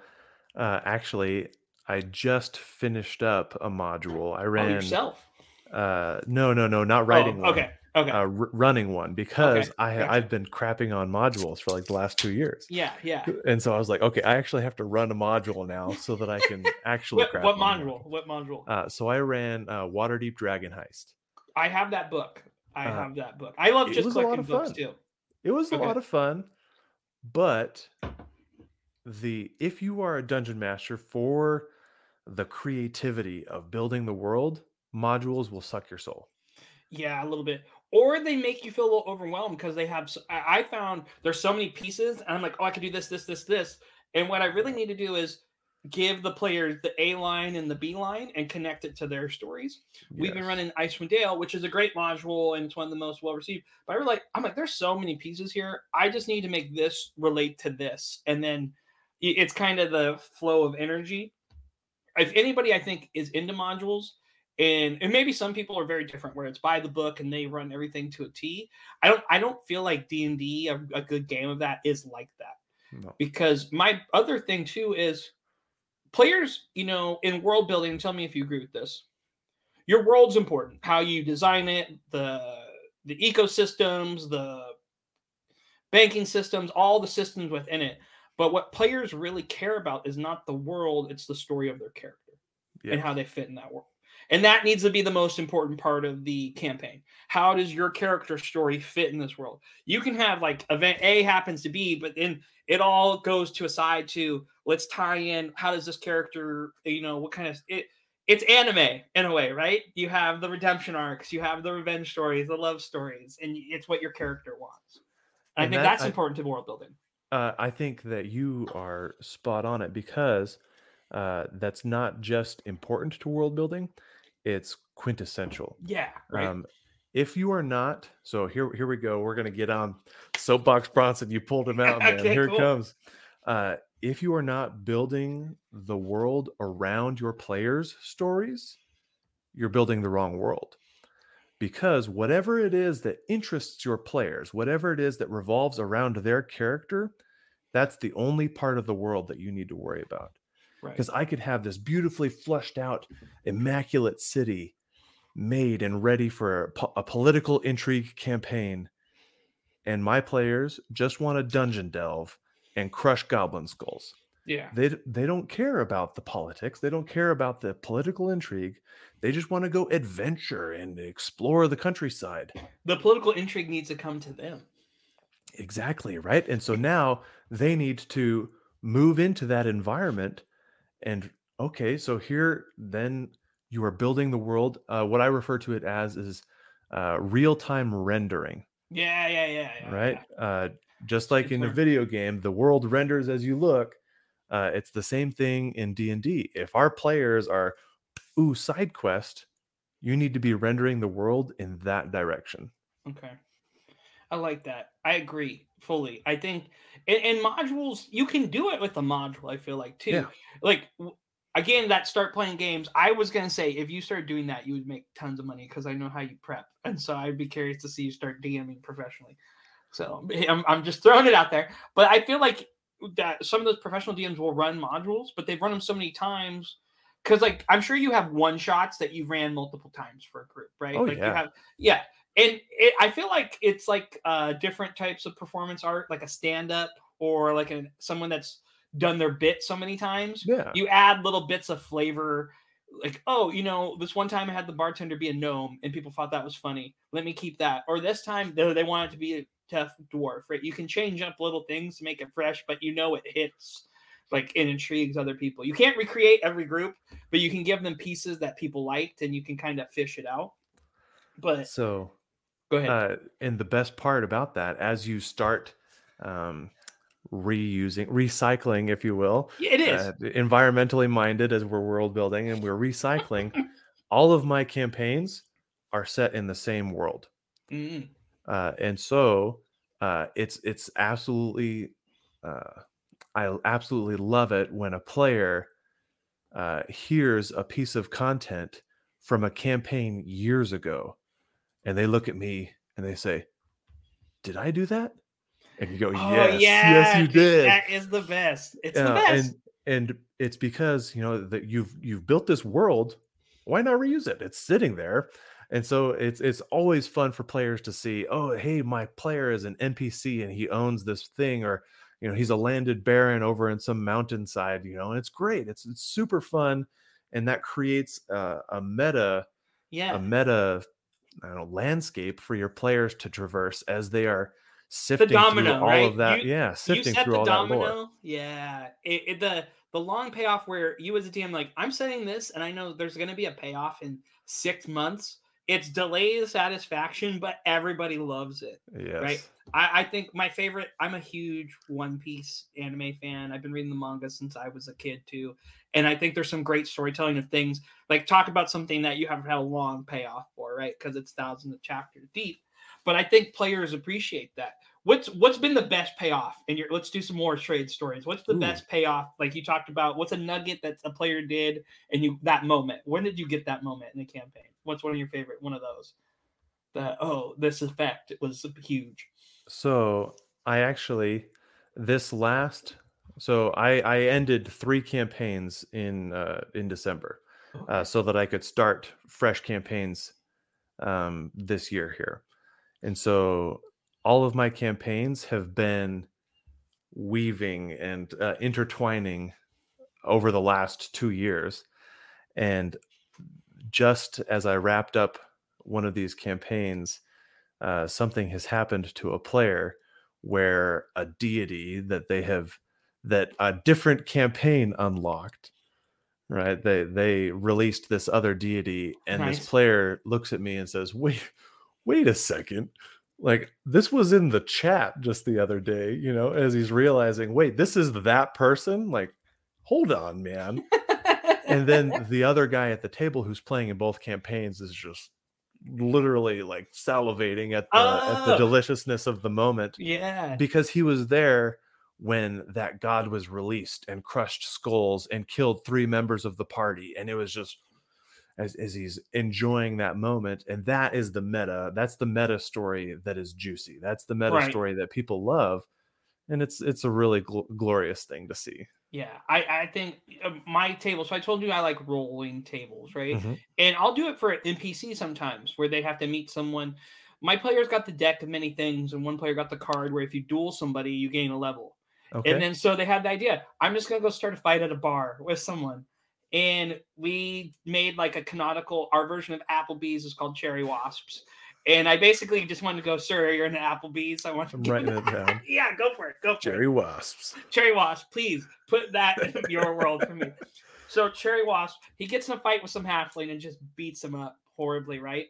uh, actually, I just finished up a module. I Oh, ran. yourself. Uh, no, no, no, not writing oh, one. okay, okay, Uh, r- running one because Okay, I gotcha. I've been crapping on modules for like the last two years, yeah, yeah. and so I was like, okay, I actually have to run a module now so that I *laughs* can actually What, crap. what module? What module? Uh, so I ran uh, Waterdeep Dragon Heist. I have that book. I uh, have that book. I love just collecting books fun. too. It was Okay. a lot of fun, but the if you are a dungeon master for the creativity of building the world, modules will suck your soul. Yeah, a little bit. Or they make you feel a little overwhelmed because they have. I found there's so many pieces, and I'm like, oh, I could do this, this, this, this. And what I really need to do is give the players the A line and the B line and connect it to their stories. We've been Yes. running Icewind Dale, which is a great module and it's one of the most well received. But I really like, I'm like, there's so many pieces here. I just need to make this relate to this, and then it's kind of the flow of energy. If anybody I think is into modules, and and maybe some people are very different, where it's by the book and they run everything to a T. I don't I don't feel like D and D a a good game of that is like that No. because my other thing too is players you know in world building tell me if you agree with this. Your world's important. How you design it the the ecosystems the banking systems all the systems within it. But what players really care about is not the world it's the story of their character and how they fit in that world and that needs to be the most important part of the campaign. How does your character story fit in this world? You can have like event a happens to be but then it all goes to a side to let's tie in how does this character you know what kind of it it's anime in a way right? You have the redemption arcs you have the revenge stories the love stories and it's what your character wants. And i think that- that's I- important to world building. Uh, I think that you are spot on it because uh, that's not just important to world building; it's quintessential. yeah right Um, if you are not, so here, here we go. We're gonna get on soapbox Bronson. You pulled him out, man. Okay, here cool. it comes. Uh, if you are not building the world around your players' stories, you're building the wrong world. Because whatever it is that interests your players, whatever it is that revolves around their character, that's the only part of the world that you need to worry about right because I could have this beautifully flushed out, immaculate city made and ready for a, po- a political intrigue campaign. And my players just want to dungeon delve and crush goblin skulls. yeah They, they don't care about the politics, they don't care about the political intrigue. They just want to go adventure and explore the countryside. the political intrigue needs to come to them Exactly, right? And so now they need to move into that environment and okay, so here then you are building the world. Uh, what I refer to it as is uh, real-time rendering, yeah yeah yeah, yeah right? yeah. Uh, just like in a video game, the world renders as you look. Uh, it's the same thing in D and D. If our players are ooh side quest, you need to be rendering the world in that direction. Okay. I like that. I agree fully. I think in, in modules, you can do it with a module, I feel like too. Yeah. Like again, that start playing games. I was gonna say if you start doing that, you would make tons of money because I know how you prep. And so I'd be curious to see you start DMing professionally. So *laughs* I'm, I'm just throwing it out there. But I feel like that some of those professional DMs will run modules, but they've run them so many times. Cause like I'm sure you have one shots that you ran multiple times for a group, right? Oh, like you yeah. have yeah and it, i feel like it's like uh different types of performance art like a stand-up or like a, someone that's done their bit so many times. Yeah. you add little bits of flavor like oh you know this one time i had the bartender be a gnome and people thought that was funny. Let me keep that. Or this time they, they want it to be a tough dwarf right? You can change up little things to make it fresh but you know it hits like it intrigues other people. You can't recreate every group but you can give them pieces that people liked and you can kind of fish it out. But So go ahead Uh, and the best part about that, as you start um, reusing, recycling, if you will, it is. uh, environmentally minded as we're world building and we're recycling, *laughs* all of my campaigns are set in the same world. Mm, Uh, and so uh, it's it's absolutely uh, I absolutely love it when a player uh, hears a piece of content from a campaign years ago, and they look at me and they say, "Did I do that?" And you go, Oh "Yes, yeah, yes, you did." That is the best. It's the best. and and it's because you know that you've you've built this world. Why not reuse it? It's sitting there, and so it's it's always fun for players to see. Oh, hey, my player is an NPC and he owns this thing, or you know, he's a landed baron over in some mountainside. You know, and it's great. It's it's super fun, and that creates a, a meta yeah. a meta I don't know, landscape for your players to traverse as they are sifting domino, through all right? of that. You- yeah, sifting through the all that lore. domino. Yeah. It, it- the the long payoff where you as a DM like I'm setting this and I know there's going to be a payoff in 6 months. It's delayed satisfaction, but everybody loves it. Yes. I, I think my favorite. I'm a huge One Piece anime fan. I've been reading the manga since I was a kid too, and I think there's some great storytelling of things. Like talk about something that you haven't had a long payoff for, right? Because it's thousands of chapters deep. But I think players appreciate that. What's what's been the best payoff? And your let's do some more trade stories. What's the Ooh. best payoff? Like you talked about, what's a nugget that a player did, and you that moment. When did you get that moment in the campaign? What's one of your favorite one of those? That oh, this effect was huge. So I actually this last so I I ended three campaigns in uh in December uh, so that I could start fresh campaigns um this year here. And so all of my campaigns have been weaving and uh, intertwining over the last 2 years and just as I wrapped up one of these campaigns uh, something has happened to a player where a deity that they have that a different campaign unlocked right they they released this other deity and Nice. this player looks at me and says wait wait a second like this was in the chat just the other day you know as he's realizing wait this is that person? Like hold on man. And then *laughs* the other guy at the table who's playing in both campaigns is just literally like salivating at the at the Oh. deliciousness of the moment yeah, because he was there when that god was released and crushed skulls and killed three members of the party and it was just as, as he's enjoying that moment and that is the meta that's the meta story that is juicy that's the meta Right. story that people love and it's it's a really gl- glorious thing to see yeah. I I think uh, my table. So I told you I like rolling tables, right? Mhm. And I'll do it for NPC sometimes where they have to meet someone. My players got the deck of many things, and one player got the card where if you duel somebody, you gain a level. okay And then so they had the idea, I'm just gonna go start a fight at a bar with someone. And we made like a canonical, our version of Applebee's is called Cherry Wasps. And I basically just wanted to go, sir, you're in an Applebee's. I want to i'm writing it down *laughs* yeah, go for it. Go for it. jerry wasps Cherry Wasp, please put that in *laughs* your world for me. So Cherry Wasp, he gets in a fight with some halfling and just beats him up horribly, right?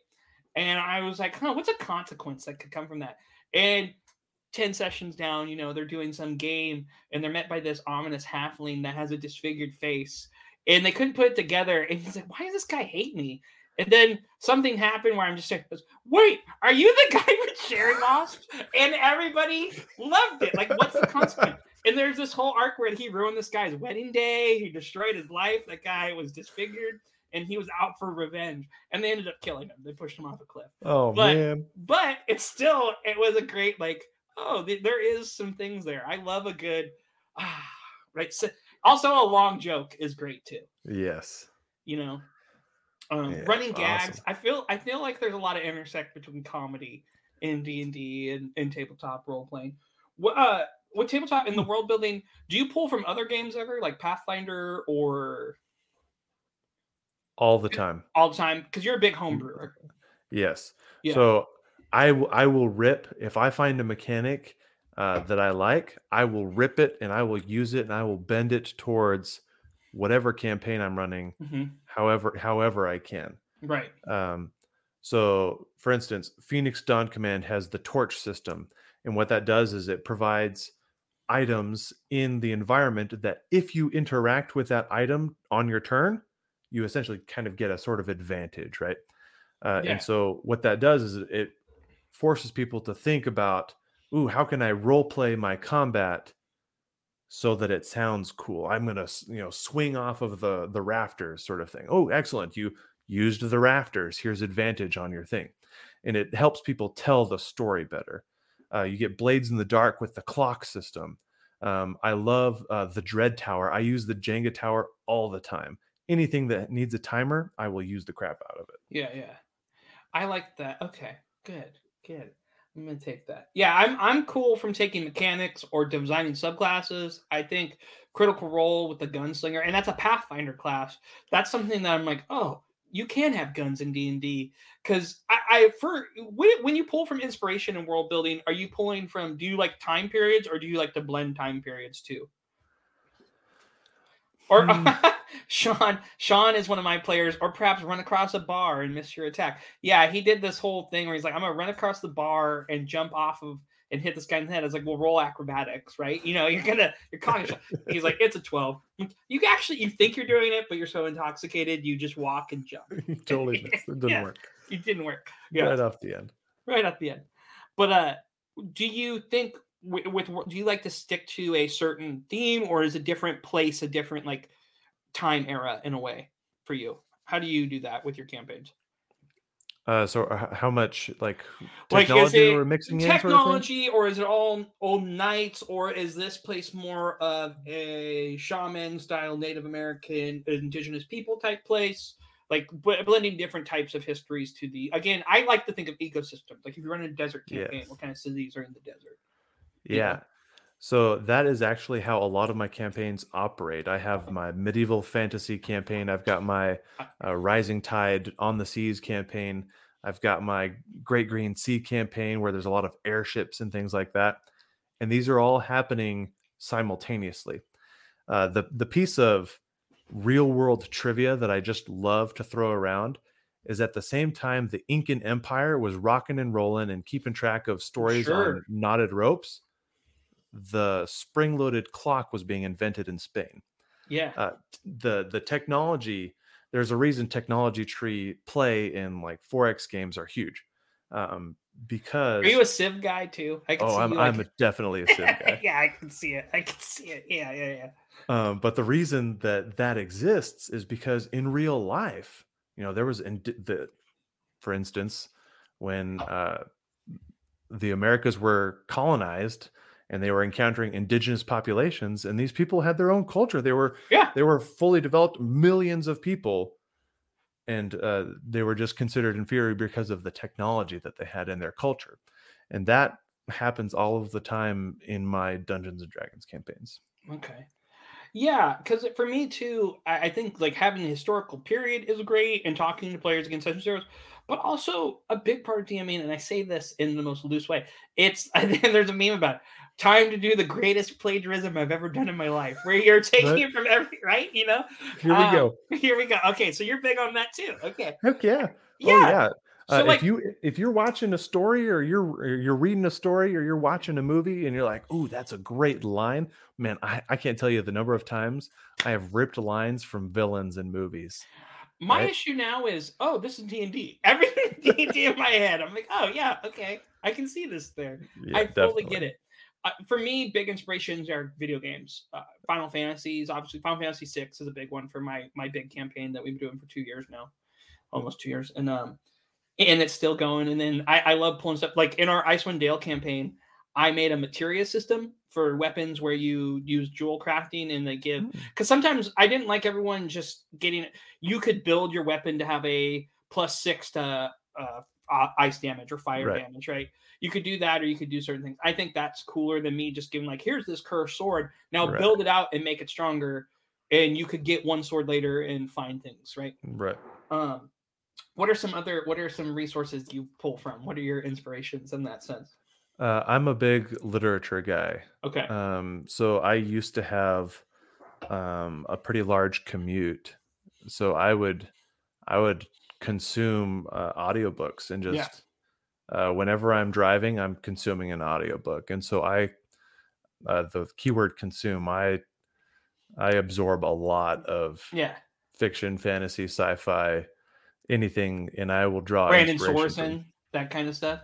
And I was like, huh, what's a consequence that could come from that? And 10 sessions down, you know, they're doing some game and they're met by this ominous halfling that has a disfigured face. And they couldn't put it together. And he's like, why does this guy hate me? And then something happened where I'm just like, wait, are you the *laughs* guy with cherry wasps? And everybody loved it. Like, what's the consequence? And there's this whole arc where he ruined this guy's wedding day. He destroyed his life. That guy was disfigured and he was out for revenge. And they ended up killing him. They pushed him off a cliff. oh But- man But it's still, it was a great, like, oh, th- there is some things there. I love a good, ah, *sighs* right. So, also, a long joke is great too. yes You know, um, Yeah, running awesome. gags. I feel, I feel like there's a lot of intersect between comedy in D and D and and tabletop role playing. What, uh, what tabletop in the world building? Do you pull from other games ever, like Pathfinder or all the time all the time? Because you're a big home brewer. Yes. Yeah. So I w- I will rip if I find a mechanic uh, that I like, I will rip it and I will use it and I will bend it towards whatever campaign I'm running, hmm however however I can. Right. Um, so, for instance, Phoenix Dawn Command has the torch system, and what that does is it provides items in the environment that if you interact with that item on your turn, you essentially kind of get a sort of advantage, right? Uh, Yeah. And so, what that does is it forces people to think about, ooh, how can I role play my combat so that it sounds cool? I'm gonna you know swing off of the the rafters, sort of thing. Oh, excellent! You used the rafters. Here's advantage on your thing, and it helps people tell the story better. Uh, you get blades in the dark with the clock system. Um, I love uh, the Dread Tower. I use the Jenga Tower all the time. Anything that needs a timer, I will use the crap out of it. Yeah, yeah. I like that. Okay, good, good. I'm gonna take that. Yeah, I'm I'm cool from taking mechanics or designing subclasses. I think Critical Role with the gunslinger, and that's a Pathfinder class. That's something that I'm like, oh, you can have guns in D and D because I, I for when, when you pull from inspiration and world building, are you pulling from? Do you like time periods or do you like to blend time periods too? Or mm. *laughs* Sean, Sean is one of my players, or perhaps run across a bar and miss your attack. Yeah, he did this whole thing where he's like, I'm gonna run across the bar and jump off of and hit this guy in the head. It's like, well, roll acrobatics, right? You know, *laughs* you're gonna you're conscious. He's like, it's a 12. You actually you think you're doing it, but you're so intoxicated, you just walk and jump. *laughs* totally missed. It didn't yeah, work. It didn't work. Yeah. Right off the end. Right off the end. But uh do you think with, with do you like to stick to a certain theme or is a different place a different like time era in a way for you? How do you do that with your campaigns? Uh, so uh, how much like technology like, or mixing technology, sort of or is it all old knights, or is this place more of a shaman style Native American indigenous people type place? Like blending different types of histories to the again, I like to think of ecosystems. Like if you run a desert campaign, yes. what kind of cities are in the desert? Yeah. So that is actually how a lot of my campaigns operate. I have my medieval fantasy campaign. I've got my *laughs* uh, Rising Tide on the Seas campaign. I've got my Great Green Sea campaign where there's a lot of airships and things like that. And these are all happening simultaneously. Uh, the the piece of real world trivia that I just love to throw around is at the same time the Incan Empire was rocking and rolling and keeping track of stories sure. on knotted ropes the spring loaded clock was being invented in Spain. Yeah. Uh, the the technology there's a reason technology tree play in like 4X games are huge. Um, because Are you a Civ guy too? I can oh, I'm, like... I'm a, definitely a Civ guy. *laughs* yeah, I can see it. I can see it. Yeah, yeah, yeah. Um, but the reason that that exists is because in real life, you know, there was in the, for instance, when uh, the Americas were colonized, and they were encountering indigenous populations and these people had their own culture. They were yeah. they were fully developed millions of people and uh, they were just considered inferior because of the technology that they had in their culture. And that happens all of the time in my dungeons and dragons campaigns. Okay. Yeah because for me too I, I, think like having a historical period is great and talking to players against such heroes but also a big part of DMing, and I say this in the most loose way. It's *laughs* there's a meme about it time to do the greatest plagiarism I've ever done in my life, where you're *laughs* taking right. it from every right, you know. Here we um, go. *laughs* Here we go. Okay, so you're big on that too. Okay. Heck yeah. Yeah. Oh, yeah. So uh, like, if you if you're watching a story or you're or you're reading a story or you're watching a movie and you're like, "Ooh, that's a great line," man, I, I can't tell you the number of times I have ripped lines from villains in movies. My right? issue now is, oh, this is D and D. *laughs* Everything D and D in my head. I'm like, oh yeah, okay, I can see this there. Yeah, I fully get it uh, for me, big inspirations are video games. Uh, Final Fantasies, obviously, Final Fantasy Six is a big one for my my big campaign that we've been doing for two years now, almost two years, and um, and it's still going. And then I, I love pulling stuff like in our Icewind Dale campaign, I made a materia system for weapons where you use jewel crafting and they give because mm. sometimes I didn't like everyone just getting. You could build your weapon to have a plus six to uh, ice damage or fire right. damage, right? you could do that or you could do certain things. I think that's cooler than me just giving like, here's this cursed sword. Now right. build it out and make it stronger. And you could get one sword later and find things, right? Right. Um, what are some other what are some resources you pull from? What are your inspirations in that sense? Uh, I'm a big literature guy. Okay. Um, so I used to have um, a pretty large commute, so I would I would consume uh, audiobooks and just yeah uh, whenever I'm driving, I'm consuming an audiobook. And so I, uh, the keyword consume, I, I absorb a lot of yeah fiction, fantasy, sci-fi, anything, and I will draw Brandon Sanderson, that kind of stuff.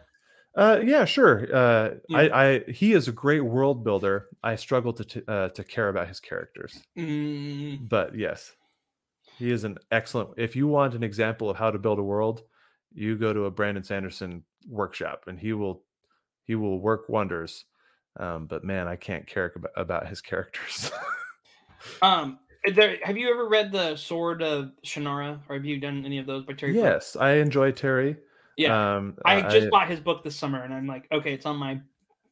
Uh, yeah, sure. Uh, Yeah. I, I he is a great world builder. I struggle to t- uh, to care about his characters, Mm, but yes, he is an excellent. If you want an example of how to build a world, you go to a Brandon Sanderson workshop, and he will he will work wonders. Um, but man, I can't care about, about his characters. *laughs* um, there, have you ever read the Sword of Shannara, or have you done any of those by Terry? Yes, I enjoy Terry. Yeah. Um, I just bought his book this summer, and I'm like, okay, it's on my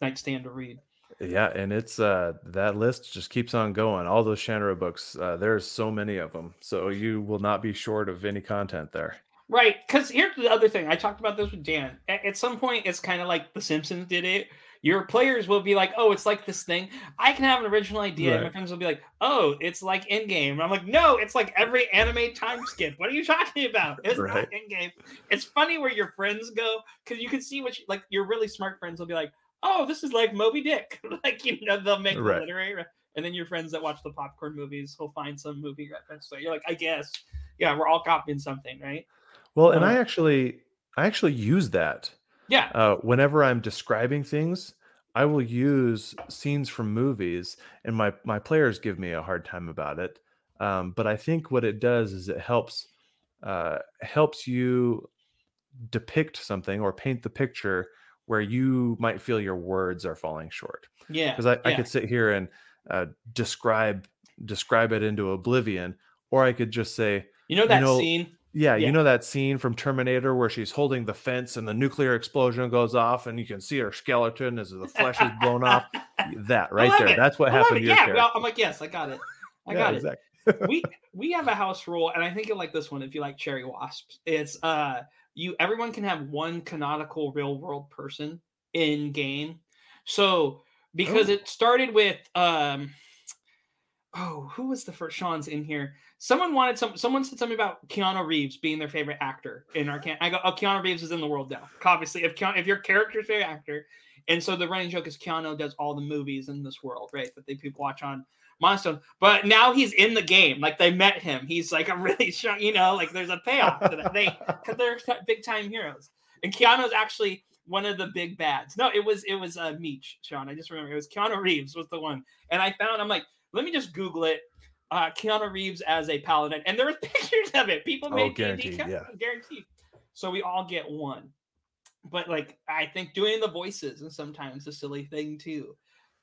nightstand to read. Yeah, and it's uh that list just keeps on going. All those Shannara books, uh, there's so many of them, so you will not be short of any content there. Right, because here's the other thing. I talked about this with Dan. At, at some point, it's kind of like The Simpsons did it. Your players will be like, "Oh, it's like this thing." I can have an original idea. and My friends will be like, "Oh, it's like in game." And I'm like, "No, it's like every anime time skip. What are you talking about? It's Right. not in game." It's funny where your friends go because you can see what you, like your really smart friends will be like, "Oh, this is like Moby Dick." *laughs* like you know, they'll make the literary. re- And then your friends that watch the popcorn movies will find some movie reference. So you're like, I guess, yeah, we're all copying something, right? Well, and Uh, I actually I actually use that Yeah. uh, whenever I'm describing things. I will use scenes from movies, and my my players give me a hard time about it. Um, but I think what it does is it helps uh, helps you depict something or paint the picture where you might feel your words are falling short. Yeah, because I, I could sit here and uh, describe describe it into oblivion or i could just say You know that know, scene? yeah, Yeah. you know that scene from terminator where she's holding the fence and the nuclear explosion goes off and you can see her skeleton as the flesh is blown off *laughs* that right there it. that's what I happened to your Yeah, character I'm like, yes, I got it. I Yeah, got it. exactly. *laughs* we we have a house rule, and I think you'll like this one if you like cherry wasps. It's uh you everyone can have one canonical real world person in game. So because Oh. it started with um oh who was the first Sean's in here? Someone wanted some someone said something about Keanu Reeves being their favorite actor in our camp. I go, oh Keanu Reeves is in the world now. Obviously, if Keanu, if your character's favorite actor, and so the running joke is Keanu does all the movies in this world, right? That they people watch on Milestone. But now he's in the game. Like they met him. He's like a really *laughs* strong, you know, like there's a payoff to that. They because *laughs* they're big time heroes. And Keanu's actually one of the big bads. No, it was it was uh Meech, Sean. I just remember it was Keanu Reeves was the one. And I found I'm like, let me just Google it. Uh Keanu Reeves as a paladin. And there was *laughs* pictures of it. People Oh, made D&D guaranteed, yeah. guaranteed. So we all get one. But like I think doing the voices is sometimes a silly thing too.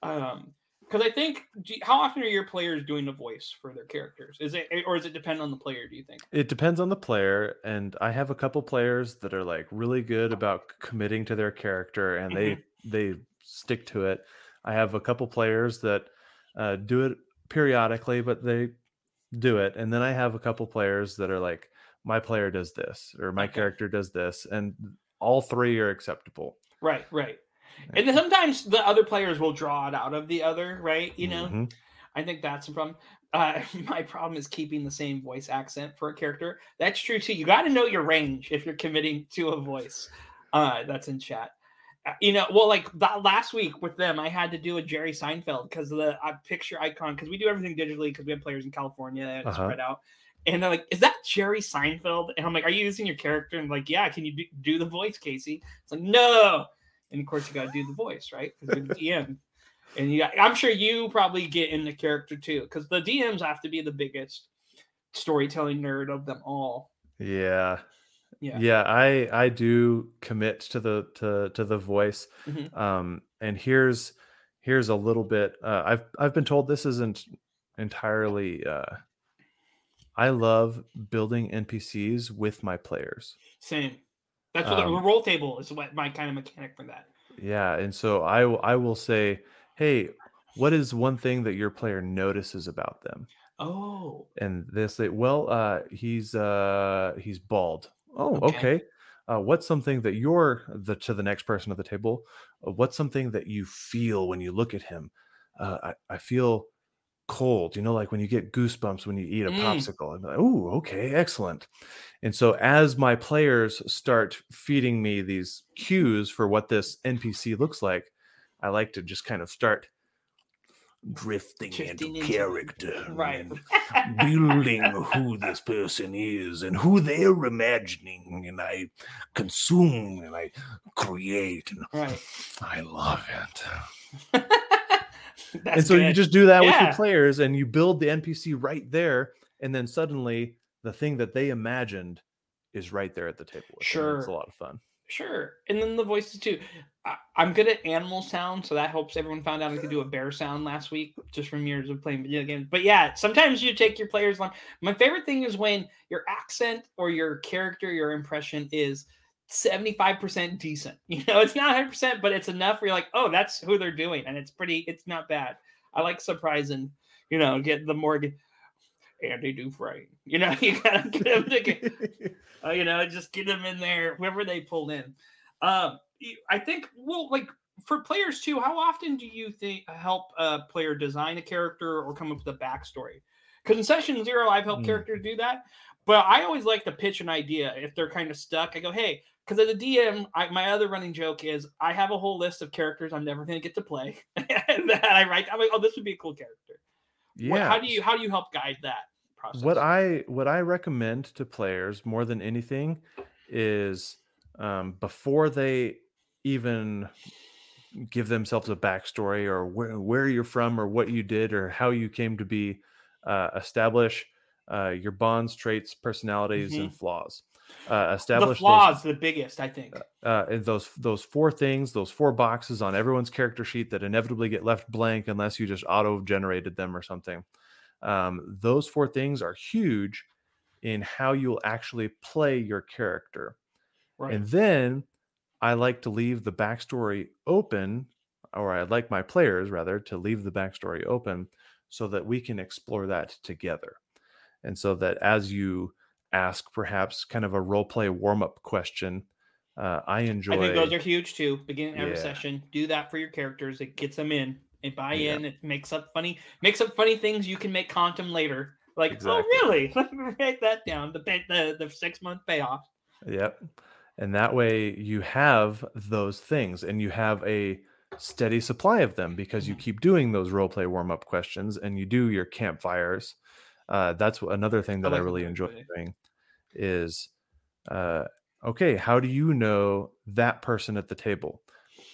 Um because I think, you- how often are your players doing the voice for their characters? Is it, or does it depend on the player? Do you think? it depends on the player and i have a couple players that are like really good about committing to their character and they *laughs* they stick to it i have a couple players that uh, do it periodically but they do it and then i have a couple players that are like my player does this or my Okay. character does this and all three are acceptable Right, right. And then sometimes the other players will draw it out of the other, right? You know, Mhm. I think that's a problem. Uh, *laughs* my problem is keeping the same voice accent for a character. That's true too. You got to know your range if you're committing to a voice. Uh, that's in chat. Uh, You know, well, like that last week with them, I had to do a Jerry Seinfeld because the uh, picture icon, because we do everything digitally because we have players in California it's Uh-huh. spread out. And they're like, "Is that Jerry Seinfeld?" And I'm like, "Are you using your character?" And like, "Yeah." Can you do, do the voice, Casey? It's like, "No." And of course, you got to do the voice, right? Because you're the DM. And you, got, I'm sure you probably get in the character too, because the DMs have to be the biggest storytelling nerd of them all. yeah Yeah. yeah i i do commit to the to to the voice Mhm. um and here's here's a little bit uh, i've i've been told this isn't entirely uh i love building npcs with my players Same. That's what the Um, roll table is. What my kind of mechanic for that. yeah and so i will i will say hey what is one thing that your player notices about them Oh, and they say well uh he's uh he's bald oh Okay. okay, Uh, what's something that you're the to the next person at the table uh, what's something that you feel when you look at him uh, I, I feel cold you know like when you get goosebumps when you eat a Mm. popsicle i'm like oh okay excellent and so as my players start feeding me these cues for what this npc looks like i like to just kind of start drifting, Drifting into character, right. and *laughs* building who this person is and who they're imagining, and I consume and I create, and right. I love it. *laughs* *laughs* That's and so you just do that with your players and you build the npc right there and then suddenly the thing that they imagined is right there at the table them, it's a lot of fun Sure. And then the voices too. I, I'm good at animal sound, so that helps everyone found out I could do a bear sound last week just from years of playing video games. But yeah, sometimes you take your players long. My favorite thing is when your accent or your character, your impression is 75% decent. *laughs* You know, it's not 100%, but it's enough where you're like, oh, that's who they're doing. And it's pretty, it's not bad. I like surprising, you know, get the more Andy Dufresne. *laughs* You know, you gotta get them to get, *laughs* uh, you know, just get them in there, whoever they pulled in. Um, I think, well, like for players too, how often do you think help a player design a character or come up with a backstory? Because in session zero, I've helped Hmm. characters do that, but I always like to pitch an idea if they're kind of stuck. I go, hey, because as a DM, I, my other running joke is I have a whole list of characters I'm never going to get to play, *laughs* and that I write. I'm like, oh, this would be a cool character. What- yeah how do you how do you help guide that process? what i what i recommend to players more than anything is um, before they even give themselves a backstory or where, where you're from or what you did or how you came to be uh, establish uh, your bonds traits personalities and flaws uh, the establish those- flaws the biggest, I think. uh, and those those four things, those four boxes on everyone's character sheet that inevitably get left blank unless you just auto generated them or something. Um, those four things are huge in how you'll actually play your character. Right. And then I like to leave the backstory open, or I'd like my players rather to leave the backstory open so that we can explore that together. And so that as you ask perhaps kind of a role play warm up question, uh, I enjoy. I think those are huge too. Beginning every Yeah. session, do that for your characters. It gets them in. It buy Yeah. in. It makes up funny, makes up funny things you can make quantum later. Like, Exactly. oh really? *laughs* Let me write that down. The pay, the the six month payoff. Yep. And that way you have those things and you have a steady supply of them because you Mhm. keep doing those role play warm up questions and you do your campfires. Uh, that's another thing that I, like the really enjoy doing is uh, okay, how do you know that person at the table?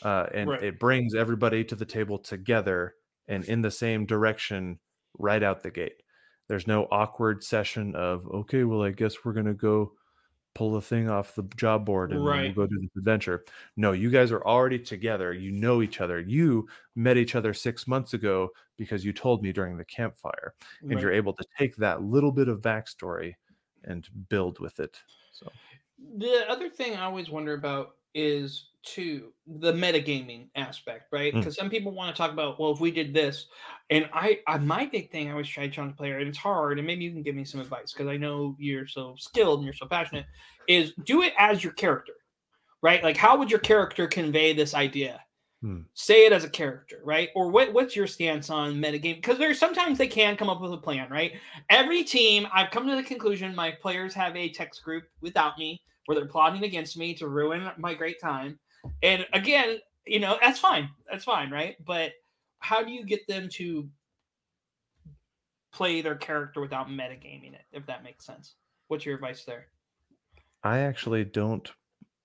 Uh, and Right. it brings everybody to the table together and in the same direction right out the gate. There's no awkward session of, okay, well, I guess we're going to go pull the thing off the job board and Right. we'll go do this adventure. No, you guys are already together. You know each other. You met each other six months ago because you told me during the campfire. And Right. you're able to take that little bit of backstory and build with it. So The other thing I always wonder about is to the metagaming aspect, right? Mm. Because some people want to talk about, well, if we did this, and I, I my big thing I always try to challenge player, and it's hard, and maybe you can give me some advice because I know you're so skilled and you're so passionate. Is do it as your character, right? Like, how would your character convey this idea? Hmm. Say it as a character, right? Or what, what's your stance on metagame? Because there's sometimes they can come up with a plan, right? Every team, I've come to the conclusion my players have a text group without me where they're plotting against me to ruin my great time. And again, you know, that's fine. That's fine, right? But how do you get them to play their character without metagaming it, if that makes sense? What's your advice there? I actually don't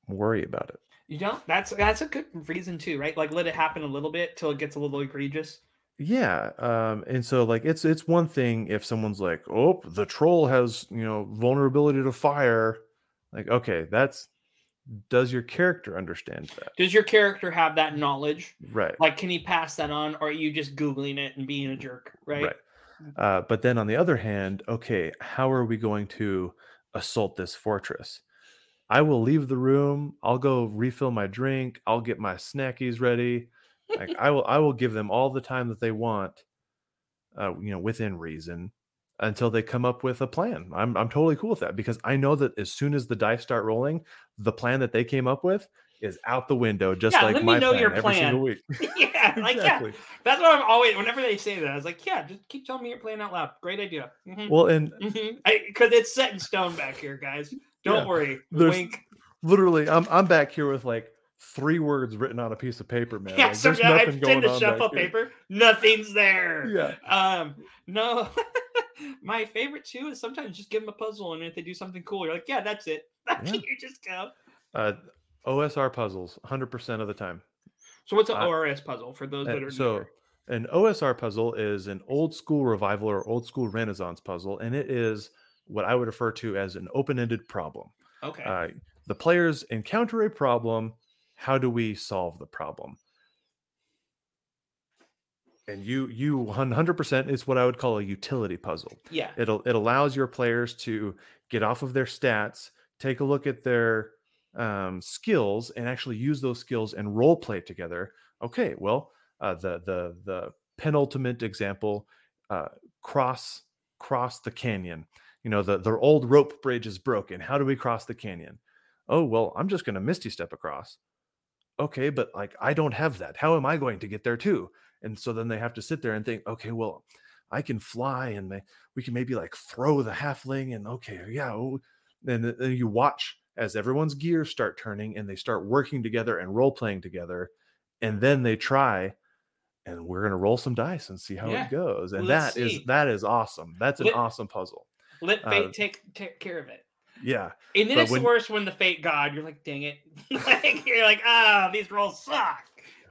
worry about it. You don't? That's that's a good reason too, right? Like let it happen a little bit till it gets a little egregious. Yeah, um, and so like it's it's one thing if someone's like, "Oh, the troll has you know vulnerability to fire," like okay, that's does your character understand that? Does your character have that knowledge? Right, Like, can he pass that on, or are you just googling it and being a jerk, right? right. Uh, but then on the other hand, okay, how are we going to assault this fortress? I will leave the room. I'll go refill my drink. I'll get my snackies ready. Like I will, I will give them all the time that they want, uh, you know, within reason, until they come up with a plan. I'm, I'm totally cool with that because I know that as soon as the dice start rolling, the plan that they came up with is out the window, just Yeah, like let me my know plan your every single week. *laughs* yeah, like yeah. exactly. That's what I'm always. Whenever they say that, I was like, yeah, just keep telling me you're playing out loud. Great idea. Mhm, Well, and. Because it's set in stone back here, guys. Don't Yeah, worry. there's- Wink. literally I'm I'm back here with like three words written on a piece of paper, man. Yeah, Like, so there's I tend to shuffle paper. Nothing's there. *laughs* Yeah. Um, no. *laughs* My favorite too is sometimes just give them a puzzle, and if they do something cool, you're like, yeah, that's it. *laughs* Yeah. you just go. Uh, OSR puzzles, 100% of the time. So what's an Uh, ORS puzzle for those Uh, that are new? so newer? an OSR puzzle is an old school revival or old school renaissance puzzle, and it is what I would refer to as an open-ended problem. Okay. Uh, the players encounter a problem. How do we solve the problem? And you, you 100% is what I would call a utility puzzle. yeah. It'll it allows your players to get off of their stats, take a look at their um, skills, and actually use those skills and role play together. Okay, well, uh, the the the penultimate example, uh, cross cross the canyon. You know, the the old rope bridge is broken. How do we cross the canyon? Oh well, I'm just going to misty step across. Okay, but like I don't have that. How am I going to get there too? And so then they have to sit there and think, okay, well, I can fly and they, we can maybe like throw the halfling and okay, yeah. oh," And then you watch as everyone's gears start turning and they start working together and role playing together. And then they try and we're going to roll some dice and see how Yeah. it goes. And Let's that is see. that is awesome. That's an Let- awesome puzzle. Let fate uh, take take care of it. Yeah. And then but it's when- the worst when the fate god, you're like, dang it. *laughs* like, you're like, ah, these rolls suck.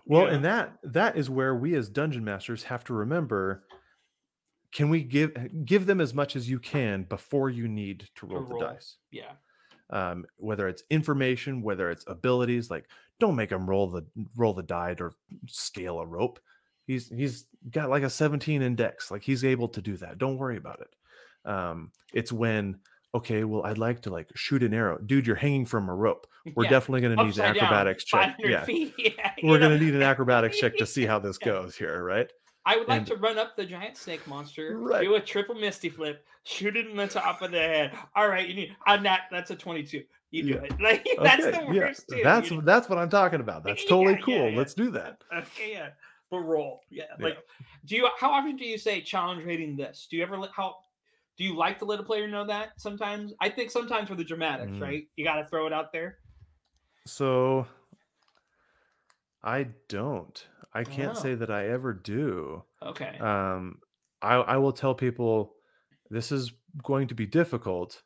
Well, Yeah. and that that is where we as dungeon masters have to remember can we give give them as much as you can before you need to roll the roll. dice Yeah. um, whether it's information whether it's abilities like don't make him roll the roll the die or scale a rope he's he's got like a 17 in dex like he's able to do that don't worry about it um, it's when okay well i'd like to like shoot an arrow dude you're hanging from a rope *laughs* we're Yeah. definitely going to need an acrobatics check yeah. *laughs* Yeah. *laughs* we're going to need an acrobatics check to see how this goes here right I would like and- to run up the giant snake monster, Right. do a triple misty flip, shoot it in the top of the head. All right, you need on that. That's a twenty-two. You do Yeah. it. Like that's Okay, the yeah, worst. too, That's you know? that's what I'm talking about. That's totally Yeah, yeah, cool. yeah. Let's do that. okay. Yeah, but roll. Yeah, Yeah. like do you? How often do you say challenge rating this? Do you ever let how? Do you like to let a player know that sometimes? I think sometimes for the dramatics, Mm. right? You got to throw it out there. So I don't. I can't Oh. say that I ever do. Okay. Um, I I will tell people this is going to be difficult,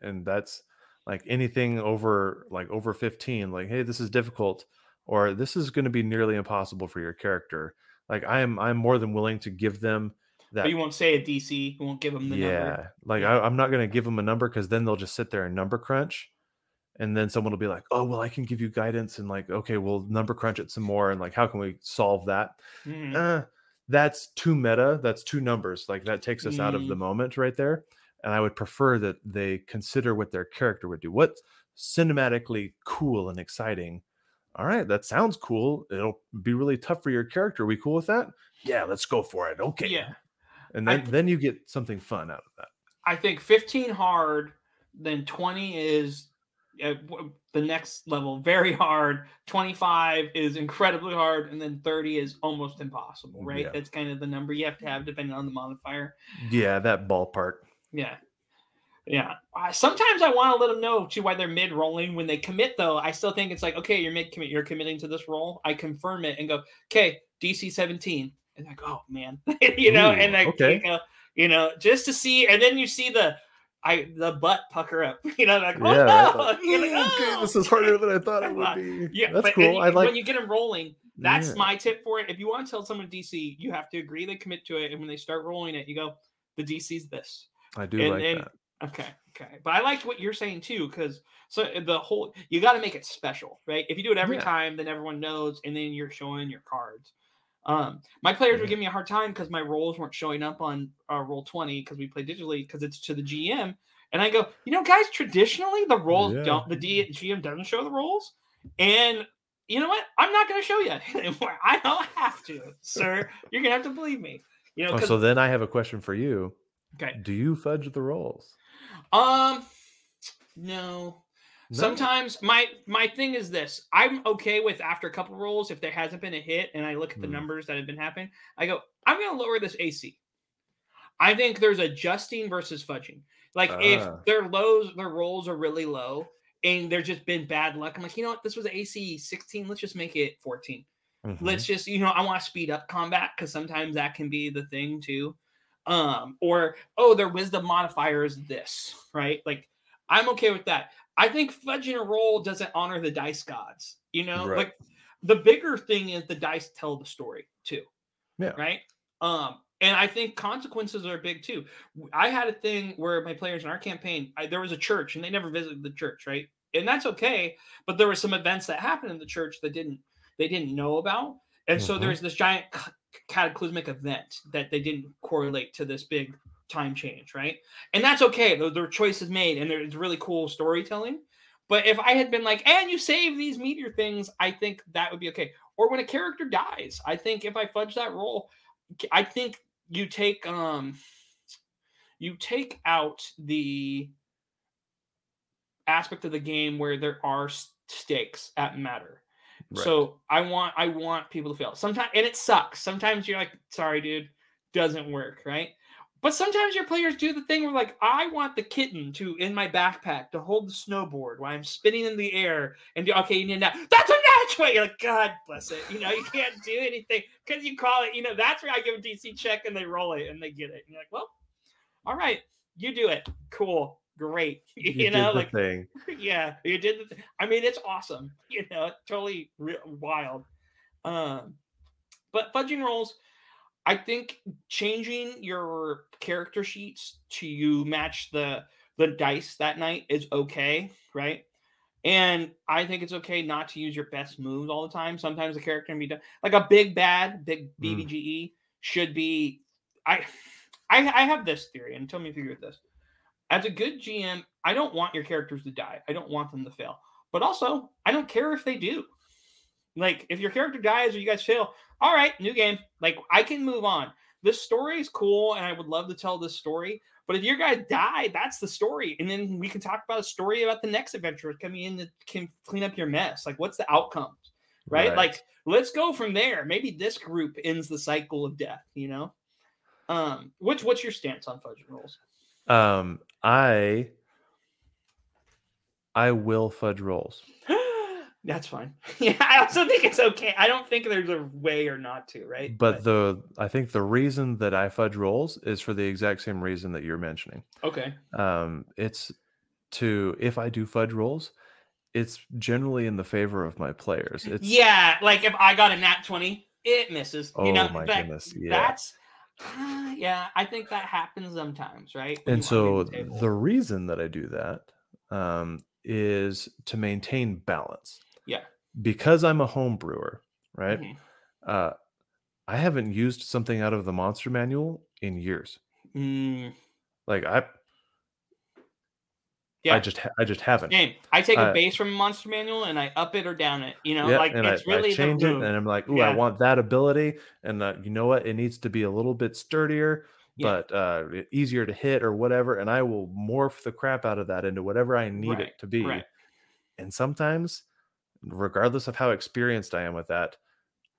and that's like anything over like over 15. Like, hey, this is difficult, or this is going to be nearly impossible for your character. Like, I am I'm more than willing to give them that but you won't say a DC. You won't give them the yeah number. like Yeah. I, i'm not going to give them a number because then they'll just sit there and number crunch and then someone will be like oh well i can give you guidance and like okay we'll number crunch it some more and like how can we solve that Mhm. uh, that's too meta that's two numbers like that takes us out of the Mm. moment right there and i would prefer that they consider what their character would do what's cinematically cool and exciting all right that sounds cool it'll be really tough for your character Are we cool with that yeah let's go for it okay Yeah. And I then then you get something fun out of that I think 15 hard, then 20 is uh, the next level, very hard. 25 is incredibly hard, and then 30 is almost impossible, right? Yeah. That's kind of the number you have to have depending on the modifier. Yeah, that ballpark. Yeah. Yeah. Uh, sometimes I want to let them know too why they're mid rolling. When they commit, though, I still think it's like, okay, you're mid commit, you're committing to this roll. I confirm it and go, okay, DC 17. And like, oh man, *laughs* you know, Ooh, and like, okay. you, know, you know, just to see, and then you see the, I the butt pucker up, *laughs* you know, like, oh yeah, no, right, like, You're like, "Mm, *laughs* okay, "Oh." this is harder than I thought it would be. Yeah, that's but cool. you- I like. when you get them rolling. That's Yeah. my tip for it. If you want to tell someone DC, you have to agree they commit to it, and when they start rolling it, you go, the DC's this. I do and- like and- that. Okay, okay. But I like what you're saying too, because so uh, the whole you got to make it special, right? If you do it every Yeah. time, then everyone knows, and then you're showing your cards. Um, my players were giving me a hard time because my rolls weren't showing up on uh, Roll20 because we play digitally because it's to the GM, and I go, you know, guys, traditionally the rolls Yeah. don't, the D- GM doesn't show the rolls, and you know what? I'm not going to show you *laughs* anymore. I don't have to, sir. You're gonna have to believe me. You know, Oh, so then I have a question for you. okay. Do you fudge the rolls? Um, no. No? Sometimes my my thing is this: I'm okay with after a couple rolls if there hasn't been a hit, and I look at the Hmm. numbers that have been happening. I go, I'm going to lower this AC. I think there's adjusting versus fudging. Like Ah. if their lows, their rolls are really low, and there's just been bad luck. I'm like, you know what? This was AC 16. Let's just make it 14. Mhm. Let's just, you know, I want to speed up combat because sometimes that can be the thing too. Um, or oh, their wisdom modifier is this, right? Like, I'm okay with that. I think fudging a roll doesn't honor the dice gods. You know, Right. like the bigger thing is the dice tell the story too. Yeah. Right. Um, and I think consequences are big too. I had a thing where my players in our campaign, I, there was a church and they never visited the church, right? And that's okay. But there were some events that happened in the church that didn't they didn't know about, and so Mhm. there's this giant c- cataclysmic event that they didn't correlate to this big time change, right? And that's okay. There were choices made, and it's really cool storytelling. But if I had been like, and you save these meteor things, I think that would be okay. Or when a character dies, I think if I fudge that roll, I think you take um you take out the aspect of the game where there are stakes that matter. Right. So I want I want people to fail. Sometimes and it sucks. Sometimes you're like, sorry, dude, doesn't work, right? But sometimes your players do the thing where like I want the kitten to in my backpack to hold the snowboard while I'm spinning in the air and do okay, you need that. That's a natural. You're like, God bless it. You know, you can't do anything because you call it, you know, that's where I give a DC check and they roll it and they get it. And you're like, well, all right, you do it. Cool. Great. *laughs* You, you know, did the like thing. *laughs* yeah, you did. The th- I mean, it's awesome. You know, totally wild. Um, but fudging rolls, I think changing your character sheets to you match the the dice that night is okay, right? And I think it's okay not to use your best moves all the time. Sometimes the character can be done like a big bad, big Mm. BBEG should be. I, I, I have this theory, and tell me if you agree with this. As a good GM, I don't want your characters to die. I don't want them to fail. But also, I don't care if they do. Like, if your character dies or you guys fail, all right, new game. Like, I can move on. This story is cool, and I would love to tell this story. But if your guys die, that's the story, and then we can talk about a story about the next adventure coming in that can clean up your mess. Like, what's the outcomes, right? Right. Like, let's go from there. Maybe this group ends the cycle of death. You know, um, which what's your stance on fudge rolls? Um, I I will fudge rolls. *gasps* *gasps* That's fine. *laughs* Yeah, I also think it's okay. I don't think there's a way or not to, right? But the I think the reason that I fudge rolls is for the exact same reason that you're mentioning. okay, Um, it's to if I do fudge rolls, it's generally in the favor of my players. *laughs* It's yeah, like if I got a nat twenty, it misses. Oh you know, my that- goodness, yeah. That's yeah. I think that happens sometimes, right? when and so the the reason that I do that um, is to maintain balance. Yeah. Because I'm a home brewer, right? Mhm. Uh, I haven't used something out of the monster manual in years. Mm, Like I, yeah. I just, ha- I just haven't. Same. I take a Uh, base from a monster manual and I up it or down it. You know, Yeah, like and it's I, really I the change it, and I'm like, ooh, Yeah. I want that ability, and uh, you know what? It needs to be a little bit sturdier, Yeah. but uh, easier to hit or whatever, and I will morph the crap out of that into whatever I need Right, it to be. right. And sometimes, regardless of how experienced I am with that,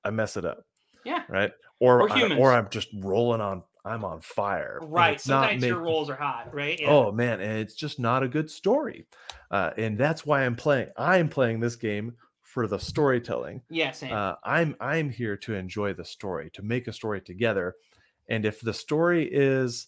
I mess it up. Yeah. Right. Or Or I, or I'm just rolling on. I'm on fire. right. Sometimes your rolls are hot, right? Yeah. Oh man, and it's just not a good story, uh, and that's why I'm playing. I'm playing this game for the storytelling. yeah, same. Uh, I'm I'm here to enjoy the story, to make a story together, and if the story is,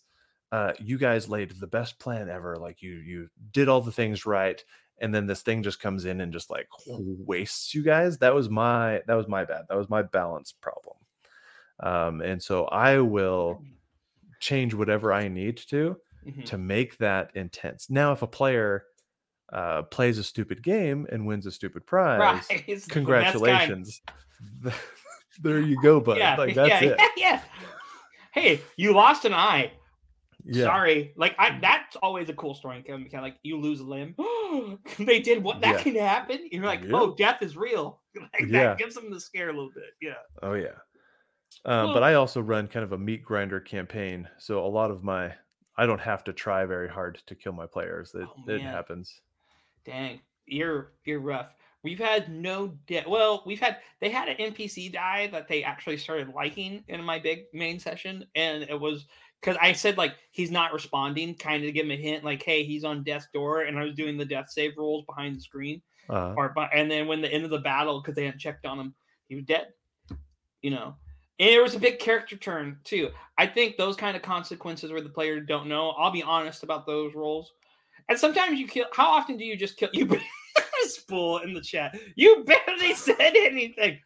uh, you guys laid the best plan ever, like you you did all the things right, and then this thing just comes in and just like wastes you guys. That was my that was my bad. That was my balance problem. Um, and so I will change whatever I need to Mhm. to make that intense. Now, if a player uh, plays a stupid game and wins a stupid prize, *laughs* Right. congratulations. *laughs* there you go, bud. Yeah, like *laughs* that's yeah, it. yeah, yeah. Hey, you lost an eye. Yeah. Sorry. Like I that's always a cool story. Kind of like you lose a limb. *gasps* *laughs* they did what that Yeah. can happen. You're like, Yeah. oh, death is real. *laughs* Like Yeah. that gives them the scare a little bit. Yeah. Oh yeah. Um, but I also run kind of a meat grinder campaign, so a lot of my I don't have to try very hard to kill my players. It, Oh, it happens. Dang, you're you're rough. We've had no death. Well, we've had they had an NPC die that they actually started liking in my big main session, and it was because I said like he's not responding, kind of to give him a hint, like, hey, he's on death's door, and I was doing the death save rolls behind the screen, Uh, or but and then when the end of the battle, because they hadn't checked on him, he was dead. You know, and there was a big character turn too. I think those kind of consequences where the player don't know. I'll be honest about those rolls. And sometimes you kill. How often do you just kill? You *laughs* spool in the chat. You barely said anything.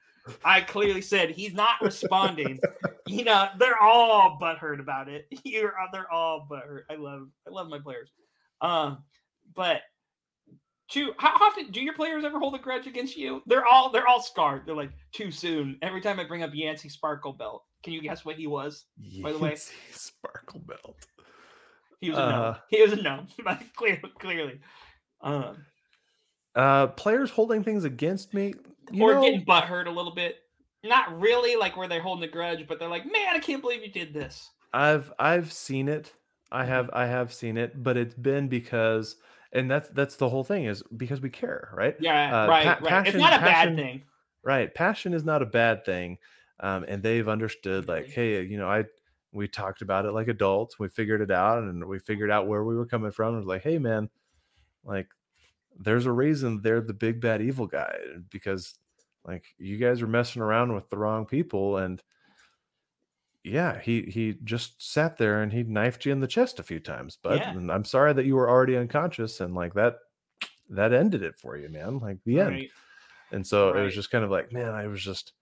I clearly said he's not responding. you know, they're all butthurt about it. *laughs* You're they're all butthurt. I love I love my players. Um, but two, how often do your players ever hold a grudge against you? They're all they're all scarred. They're like too soon. Every time I bring up Yancey Sparkle Belt, can you guess what he was? by the way. Sparkle Belt. He was a no. Uh, He was a no. *laughs* clearly, clearly. Um, Uh, players holding things against me. You or know, getting butthurt a little bit. Not really like where they're holding a grudge, but they're like, man, I can't believe you did this. I've I've seen it. Mm-hmm. I have I have seen it, but it's been because, and that's that's the whole thing is because we care, right? Yeah, Uh, right, pa- right. it's passion- not a passion- bad thing. Right. Passion is not a bad thing, um, and they've understood like, hey, you know, I we talked about it like adults. We figured it out, and we figured out where we were coming from. It was like, hey, man, like, there's a reason they're the big bad evil guy because like you guys are messing around with the wrong people and yeah he he just sat there and he knifed you in the chest a few times but Yeah. and i'm sorry that you were already unconscious and like that that ended it for you man like the end and so it was just kind of like man i was just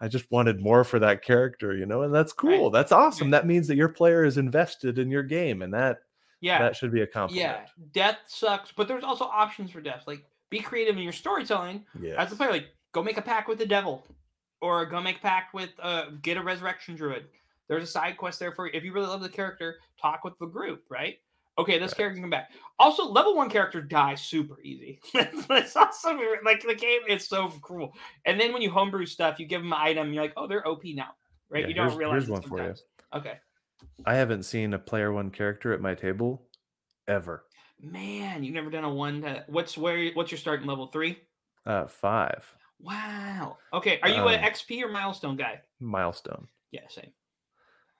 i just wanted more for that character you know and that's Right. cool that's awesome that means that your player is invested in your game and that Yeah. that should be a compliment yeah. Death sucks, but there's also options for death. Like be creative in your storytelling. yeah As a player, like go make a pact with the devil. Or go make a pact with uh get a resurrection druid. There's a side quest there for if you really love the character, talk with the group, right? Okay, this Right. character can come back. Also, level one character dies super easy. *laughs* That's also like the game is so cruel. And then when you homebrew stuff, you give them an item, you're like, oh, they're OP now, right? Yeah, you don't here's- realize here's one for you. Okay, i haven't seen a player one character at my table ever man, you've never done a one. To, what's where? What's your starting level three? uh five Wow. Okay, are you an Um, XP or milestone guy? milestone Yeah, same.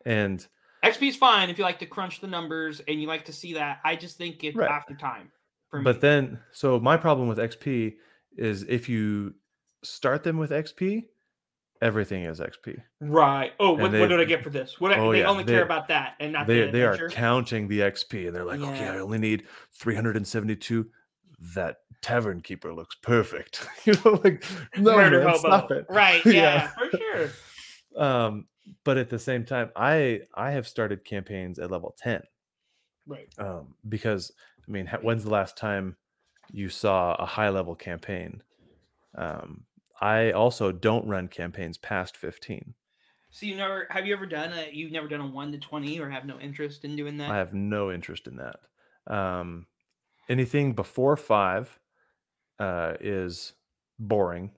and XP is fine if you like to crunch the numbers and you like to see that. I just think it's Right. after time. For but then so my problem with xp is if you start them with xp everything is xp right. Oh, what, they- what did I get for this? What Oh, they yeah, only care about that and not they the they are counting the xp and they're like okay i only need 372 that tavern keeper looks perfect *laughs* you know like no Murder man, hobo. stop it Right. *laughs* Yeah. Yeah, for sure. um but at the same time i i have started campaigns at level 10 Right. um because i mean when's the last time you saw a high level campaign um i also don't run campaigns past 15 So you never have you ever done a you've never done a one to twenty or have no interest in doing that? i have no interest in that um anything before five uh is boring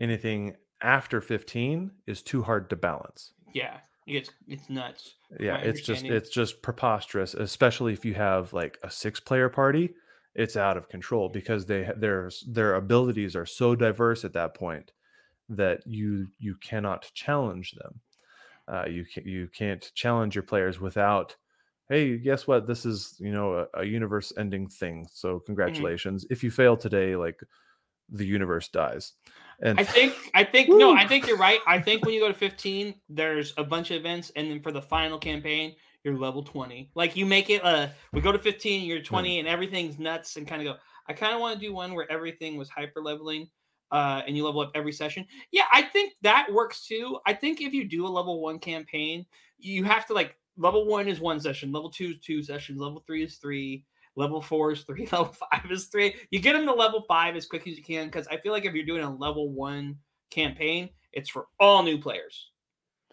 anything after 15 is too hard to balance yeah. It's it's nuts. yeah it's just it's just preposterous especially if you have like a six player party it's out of control because they their their abilities are so diverse at that point that you you cannot challenge them. Uh, you can, you can't challenge your players without hey guess what? This is you know a, a universe ending thing so congratulations. If you fail today like the universe dies. And I think I think no, I think you're right. I think when you go to 15, there's a bunch of events, and then for the final campaign, you're level 20. Like you make it uh we go to 15, you're 20, and everything's nuts and kind of go. I kind of want to do one where everything was hyper leveling. Uh, and you level up every session. Yeah, I think that works too. I think if you do a level one campaign, you have to like level one is one session, level two is two sessions, level three is three, level four is three, *laughs* level five is three. You get them to level five as quick as you can because I feel like if you're doing a level one campaign, it's for all new players,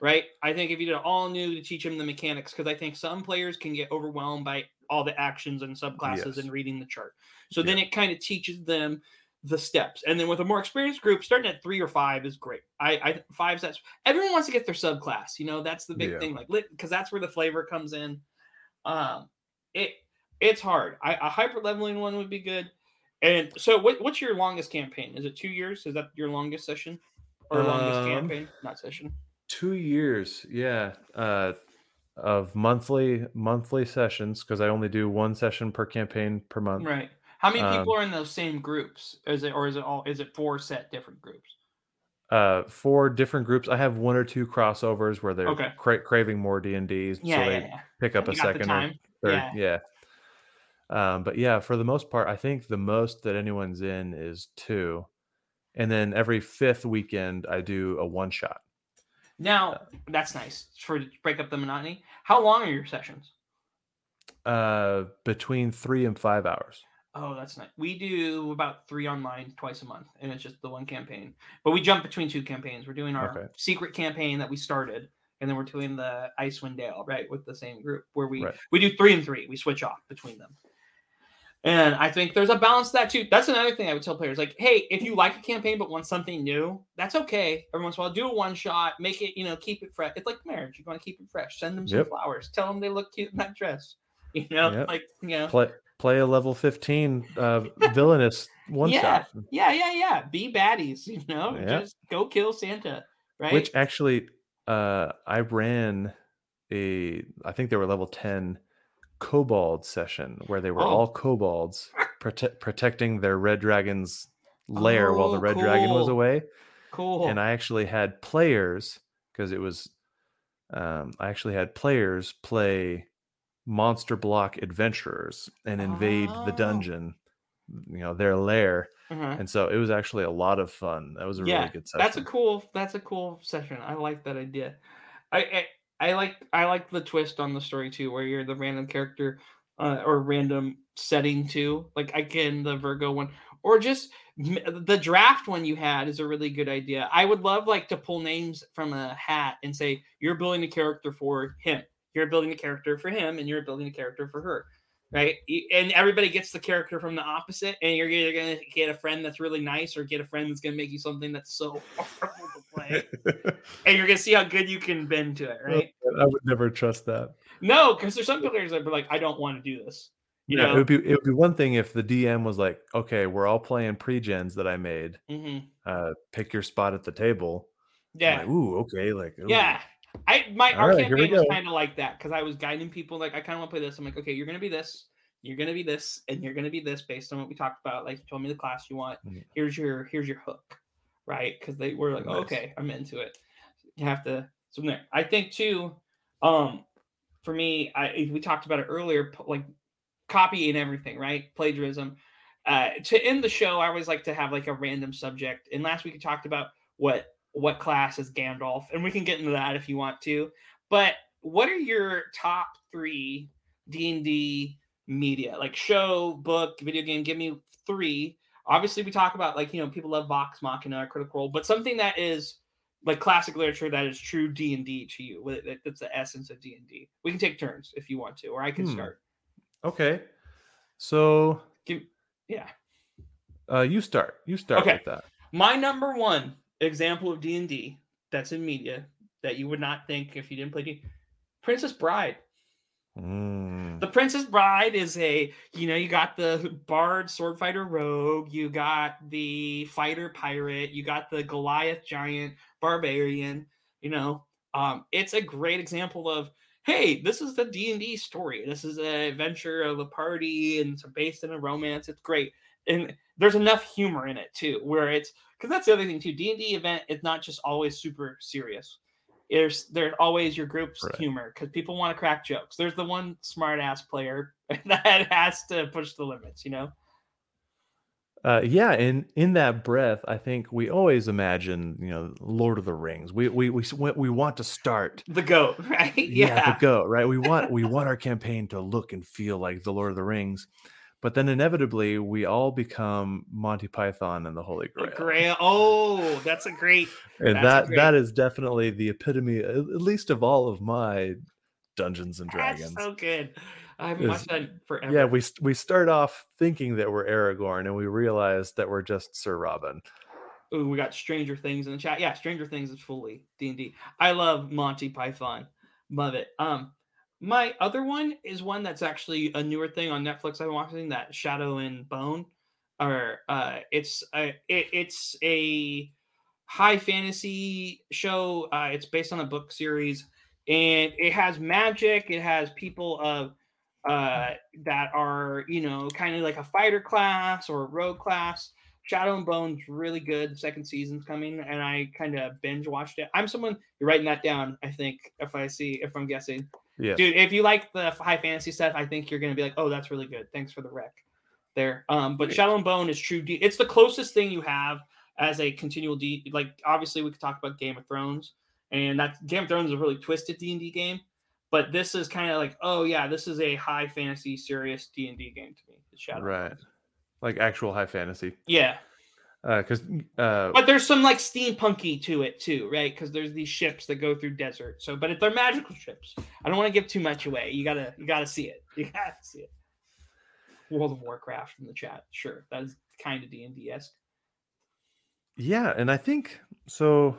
right? I think if you did all new to teach them the mechanics, because I think some players can get overwhelmed by all the actions and subclasses Yes. and reading the chart. So then it kind of teaches them the steps. And then with a more experienced group, starting at three or five is great. I, I five sets. Everyone wants to get their subclass. You know, that's the big Yeah. thing. Like, because that's where the flavor comes in. Um, it it's hard. I, a hyper leveling one would be good. And so, what, what's your longest campaign? Is it two years? Is that your longest session or longest Um, campaign? Not session. Two years yeah uh of monthly monthly sessions because I only do one session per campaign per month. Right. How many Um, people are in those same groups? Is it or is it all is it four set different groups? Uh, four different groups. I have one or two crossovers where they're Okay. cra- craving more D and D, so Yeah, they yeah, yeah. pick up You a second or third. Yeah. Yeah. Um, but yeah, for the most part, I think the most that anyone's in is two, and then every fifth weekend I do a one shot. Now that's nice for to break up the monotony. How long are your sessions? Uh, between three and five hours. Oh, that's nice. We do about three online twice a month, and it's just the one campaign. But we jump between two campaigns. We're doing our Okay. secret campaign that we started, and then we're doing the Icewind Dale, right, with the same group where we Right. we do three and three. We switch off between them. And I think there's a balance to that too. That's another thing I would tell players like, hey, if you like a campaign but want something new, that's okay. Every once in a while, do a one shot, make it, you know, keep it fresh. It's like marriage. You want to keep it fresh. Send them some Yep. flowers. Tell them they look cute in that dress. *laughs* You know, Yep. like you know, Play play a level fifteen uh, *laughs* villainous one Yeah. shot. Yeah, yeah, yeah. Be baddies, *laughs* you know. Yeah. Just go kill Santa, right? Which actually, uh, I ran a, I think they were level 10 kobold session where they were Oh. all kobolds prote- protecting their red dragon's lair while the Oh, red dragon was away. cool. And I actually had players because it was, um, I actually had players play monster block adventurers and invade the Oh. dungeon, you know, their lair. Uh-huh. And so it was actually a lot of fun. That was a Yeah, really good session. That's a cool. That's a cool session. I like that idea. I, I I like I like the twist on the story too, where you're the random character uh, or random setting too. Like again, the Virgo one, or just the draft one you had is a really good idea. I would love like to pull names from a hat and say you're building a character for him, you're building a character for him, and you're building a character for her. Right, and everybody gets the character from the opposite, and you're either gonna get a friend that's really nice, or get a friend that's gonna make you something that's so *laughs* horrible to play, *laughs* and you're gonna see how good you can bend to it, right? I would never trust that. No, because there's some players that are like, I don't want to do this. You yeah, it know, would be it would be one thing if the DM was like, okay, we're all playing pre-gens that I made. hmm Uh, pick your spot at the table. Yeah, like, ooh, okay, like ooh. yeah. I my All our right, campaign was kind of like that because I was guiding people. Like, I kind of want to play this. I'm like, okay, you're gonna be this, you're gonna be this, and you're gonna be this based on what we talked about. Like, you told me the class you want. Mhm. Here's your here's your hook, right? Because they were like, Nice. okay, I'm into it. You have to. So there, I think too. Um, for me, I we talked about it earlier, like copying everything, right? Plagiarism. Uh, to end the show, I always like to have like a random subject. And last week we talked about what what class is Gandalf, and we can get into that if you want to. But what are your top three D and D media, like show, book, video game? Give me three. Obviously, we talk about like you know people love Vox Machina, Critical Role, but something that is like classic literature that is true D and D to you. That's the essence of D and D. We can take turns if you want to, or I can Hmm. start. Okay. So Give, yeah. uh, you start. You start Okay. with that. My number one example of D and D that's in media that you would not think if you didn't play D, Princess Bride. Mm. The Princess Bride is a you know you got the bard sword fighter rogue, you got the fighter pirate, you got the Goliath giant barbarian. You know, um, it's a great example of hey, this is the D and D story. This is an adventure of a party and it's based in a romance. It's great, and there's enough humor in it too, where it's because that's the other thing too. D and D event is not just always super serious. There's there's always your group's Right. humor because people want to crack jokes. There's the one smart ass player *laughs* that has to push the limits, you know. Uh, yeah, and in that breath, I think we always imagine, you know, Lord of the Rings. We we we we want to start, The goat, *laughs* right? yeah, the goat, right. We want we *laughs* want our campaign to look and feel like the Lord of the Rings, but then inevitably we all become Monty Python and the Holy Grail, Grail. Oh, that's a great. and that great. that is definitely the epitome, at at least of all of my Dungeons and Dragons. That's so good. I haven't watched that forever. Yeah, we we start off thinking that we're Aragorn, and we realize that we're just Sir Robin. Ooh, we got Stranger Things in the chat. Yeah, Stranger Things is fully D and D. I love Monty Python. Love it. Um, my other one is one that's actually a newer thing on Netflix. I've been watching that Shadow and Bone, or uh, it's a it, it's a high fantasy show. Uh, it's based on a book series. and it has magic. It has people of uh, that are you know kind of like a fighter class or a rogue class. Shadow and Bone's really good. The second season's coming, and I kind of binge watched it. I'm someone you're writing that down. I think if I see if I'm guessing, Yeah. dude. If you like the high fantasy stuff, I think you're gonna be like, oh, that's really good. Thanks for the rec there. Um, but Shadow and Bone is true. D- it's the closest thing you have as a continual D. Like obviously, we could talk about Game of Thrones, and that Game of Thrones is a really twisted D and D game. But this is kind of like, oh yeah, this is a high fantasy, serious D and D game to me. It's Shadow. Right. Like actual high fantasy. Yeah, Because uh, but there's some like steampunky to it too, right? Because there's these ships that go through desert. So, but if they're magical ships, I don't want to give too much away. You gotta, you gotta see it. *laughs* You gotta see it. World of Warcraft in the chat, sure. That is kind of D and D esque. yeah, and I think so.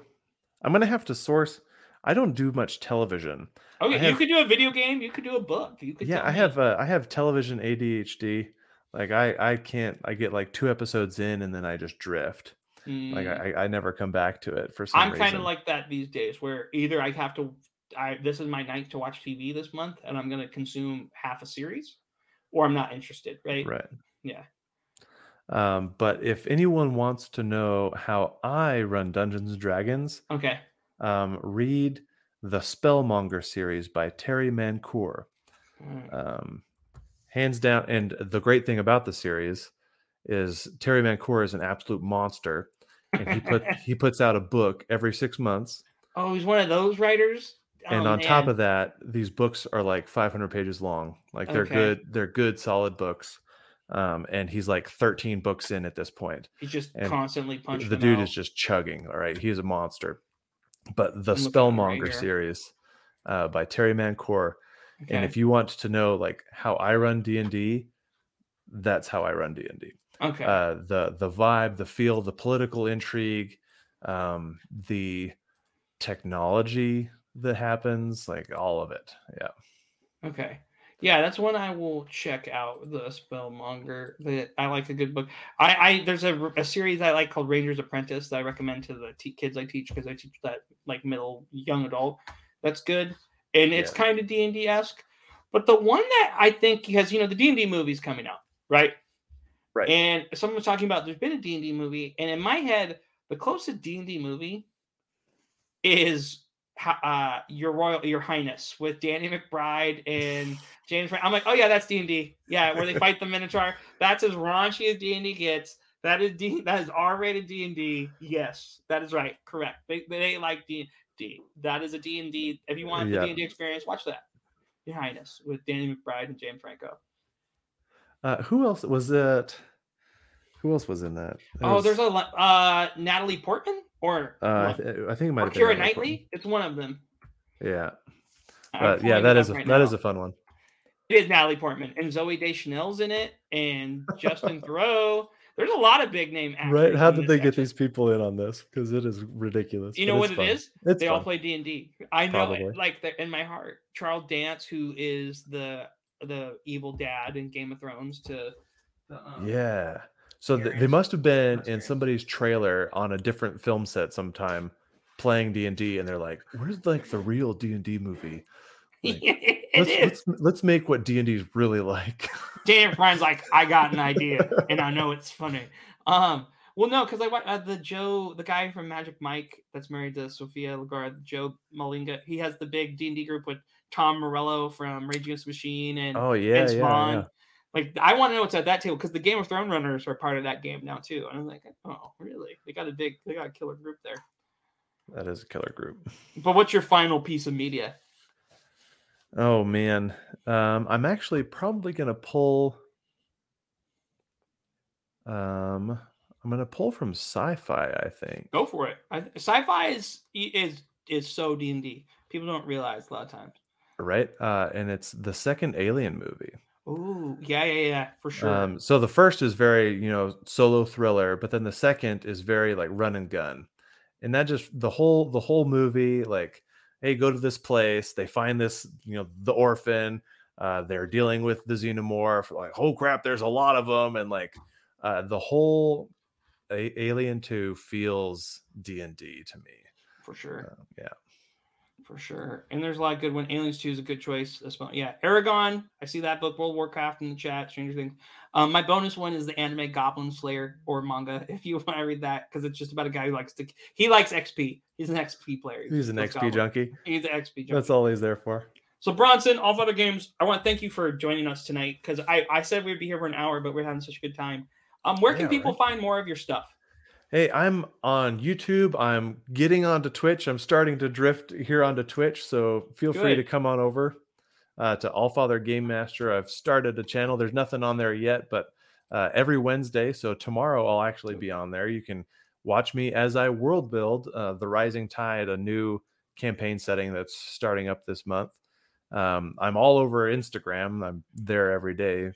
I'm gonna have to source. I don't do much television. Oh yeah, I you could do a video game. You could do a book. You could. Yeah, I have uh, I have television ADHD. Like I I can't. I get like two episodes in and then I just drift. Like Mm, I I never come back to it for some I'm kind of like that these days, where either I have to. I this is my night to watch TV this month, and I'm gonna consume half a series, or I'm not interested. Right. right. Yeah. Um, but if anyone wants to know how I run Dungeons and Dragons, Okay. um, read the Spellmonger series by Terry Mancour. Mm. Um, hands down, and the great thing about the series is Terry Mancour is an absolute monster, and he put *laughs* he puts out a book every six months. Oh, he's one of those writers. and Oh, on top of that these books are like 500 pages long like they're Okay. good they're good solid books um and he's like 13 books in at this point he's just and constantly punching. the dude out. is just chugging all right he's a monster but the looking right spellmonger series uh, by terry mancour Okay. and if you want to know like how i run d&d that's how i run d&d okay. uh, the the vibe the feel the political intrigue um the technology that happens like all of it yeah Okay. Yeah, that's one I will check out. The Spellmonger. That I like a good book. I, I there's a, a series I like called Ranger's Apprentice that I recommend to the t- kids I teach because I teach that like middle young adult. That's good, and it's Yeah. kind of D and D esque. But the one that I think because you know the D and D movie's coming out, right? Right. And someone was talking about there's been a D and D movie, and in my head, the closest D and D movie is uh, your royal your highness with Danny McBride and *laughs* James. I'm like, oh yeah, that's D and D. Yeah, where they fight the Minotaur. That's as raunchy as D and D gets. That is D. That is R-rated D and D. Yes, that is right. Correct. They they like D D. That is a D and D. If you want the D and D experience, watch that. Your Highness with Danny McBride and James Franco. Uh, who else was that? Who else was in that? There Oh, was- there's a uh Natalie Portman or Uh, I, th- I think it might or have been Keira Natalie Portman. Knightley. It's one of them. Yeah, but yeah, that it is a right that is now. a fun one. It is Natalie Portman and Zooey Deschanel's in it, and Justin *laughs* Theroux. There's a lot of big name actors. Right? How did they get these people in on this? Because it is ridiculous. You know what fun. is? It's they all play D and D. I know, it, like in my heart, Charles Dance, who is the the evil dad in Game of Thrones, to the, um, Yeah. So th- they must have been in somebody's trailer on a different film set sometime playing D and D, and they're like, "Where's like the real D and D movie? Like, *laughs* let's, let's let's make what D and D is really like." *laughs* Dan Brian's like, I got an idea, and I know it's funny. Um, well, no, because I uh, the Joe, the guy from Magic Mike that's married to Sophia Lagarde, Joe Malinga. He has the big D and D group with Tom Morello from Rage Against Machine and oh yeah, Vince yeah, Vaughn. yeah. Like, I want to know what's at that table because the Game of Thrones runners are part of that game now too. And I'm like, oh, really? They got a big, they got a killer group there. That is a killer group. But what's your final piece of media? Oh man, um, I'm actually probably gonna pull. Um, I'm gonna pull from sci-fi. I think. Go for it. I, sci-fi is is is so D and D. People don't realize a lot of times. Right, uh, and it's the second Alien movie. Ooh, yeah, yeah, yeah, for sure. Um, so the first is very, you know, solo thriller, but then the second is very like run and gun, and that just the whole the whole movie, like, hey, go to this place, they find this, you know, the orphan, uh, they're dealing with the xenomorph, like, oh crap, there's a lot of them, and like, uh, the whole a- Alien Two feels D and D to me. for sure. Uh, yeah, for sure. And there's a lot of good one. Aliens 2 is a good choice. One. Yeah. Eragon. I see that book. World of Warcraft in the chat. Stranger Things. Um, my bonus one is the anime Goblin Slayer or manga. *laughs* If you want to read that, because it's just about a guy who likes to he likes XP. He's an XP player. He's an XP Goblin. junkie. He's an XP junkie. That's all he's there for. So Bronson, Allfather Games. I want to thank you for joining us tonight because I I said we'd be here for an hour, but we're having such a good time. Um, where can Yeah, people right. find more of your stuff? Hey, I'm on YouTube. I'm getting onto Twitch. I'm starting to drift here onto Twitch. So feel free to come on over uh, to All Father Game Master. I've started a channel. There's nothing on there yet, but uh, every Wednesday, so tomorrow I'll actually be on there. You can watch me as I world build uh, the Rising Tide, a new campaign setting that's starting up this month. Um, I'm all over Instagram. I'm there every day,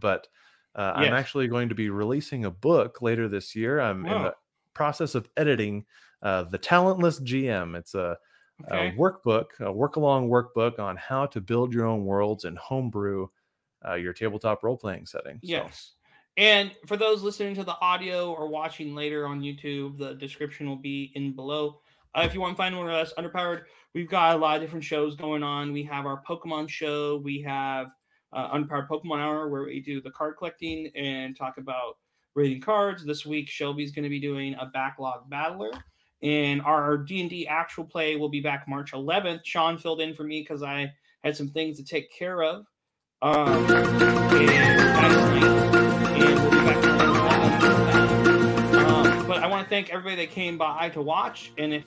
but uh, I'm actually going to be releasing a book later this year. I'm in the process of editing uh, the Talentless GM. It's a, Okay. a workbook, a work along workbook on how to build your own worlds and homebrew uh, your tabletop role playing setting. So, Yes. And for those listening to the audio or watching later on YouTube, the description will be in below. Uh, if you want to find one of us, Underpowered, we've got a lot of different shows going on. We have our Pokemon show. We have uh, Underpowered Pokemon Hour, where we do the card collecting and talk about rating cards. This week, Shelby's going to be doing a backlog battler. And our D&D actual play will be back March 11th. Sean filled in for me because I had some things to take care of. Um. Um, but I want to thank everybody that came by to watch. And if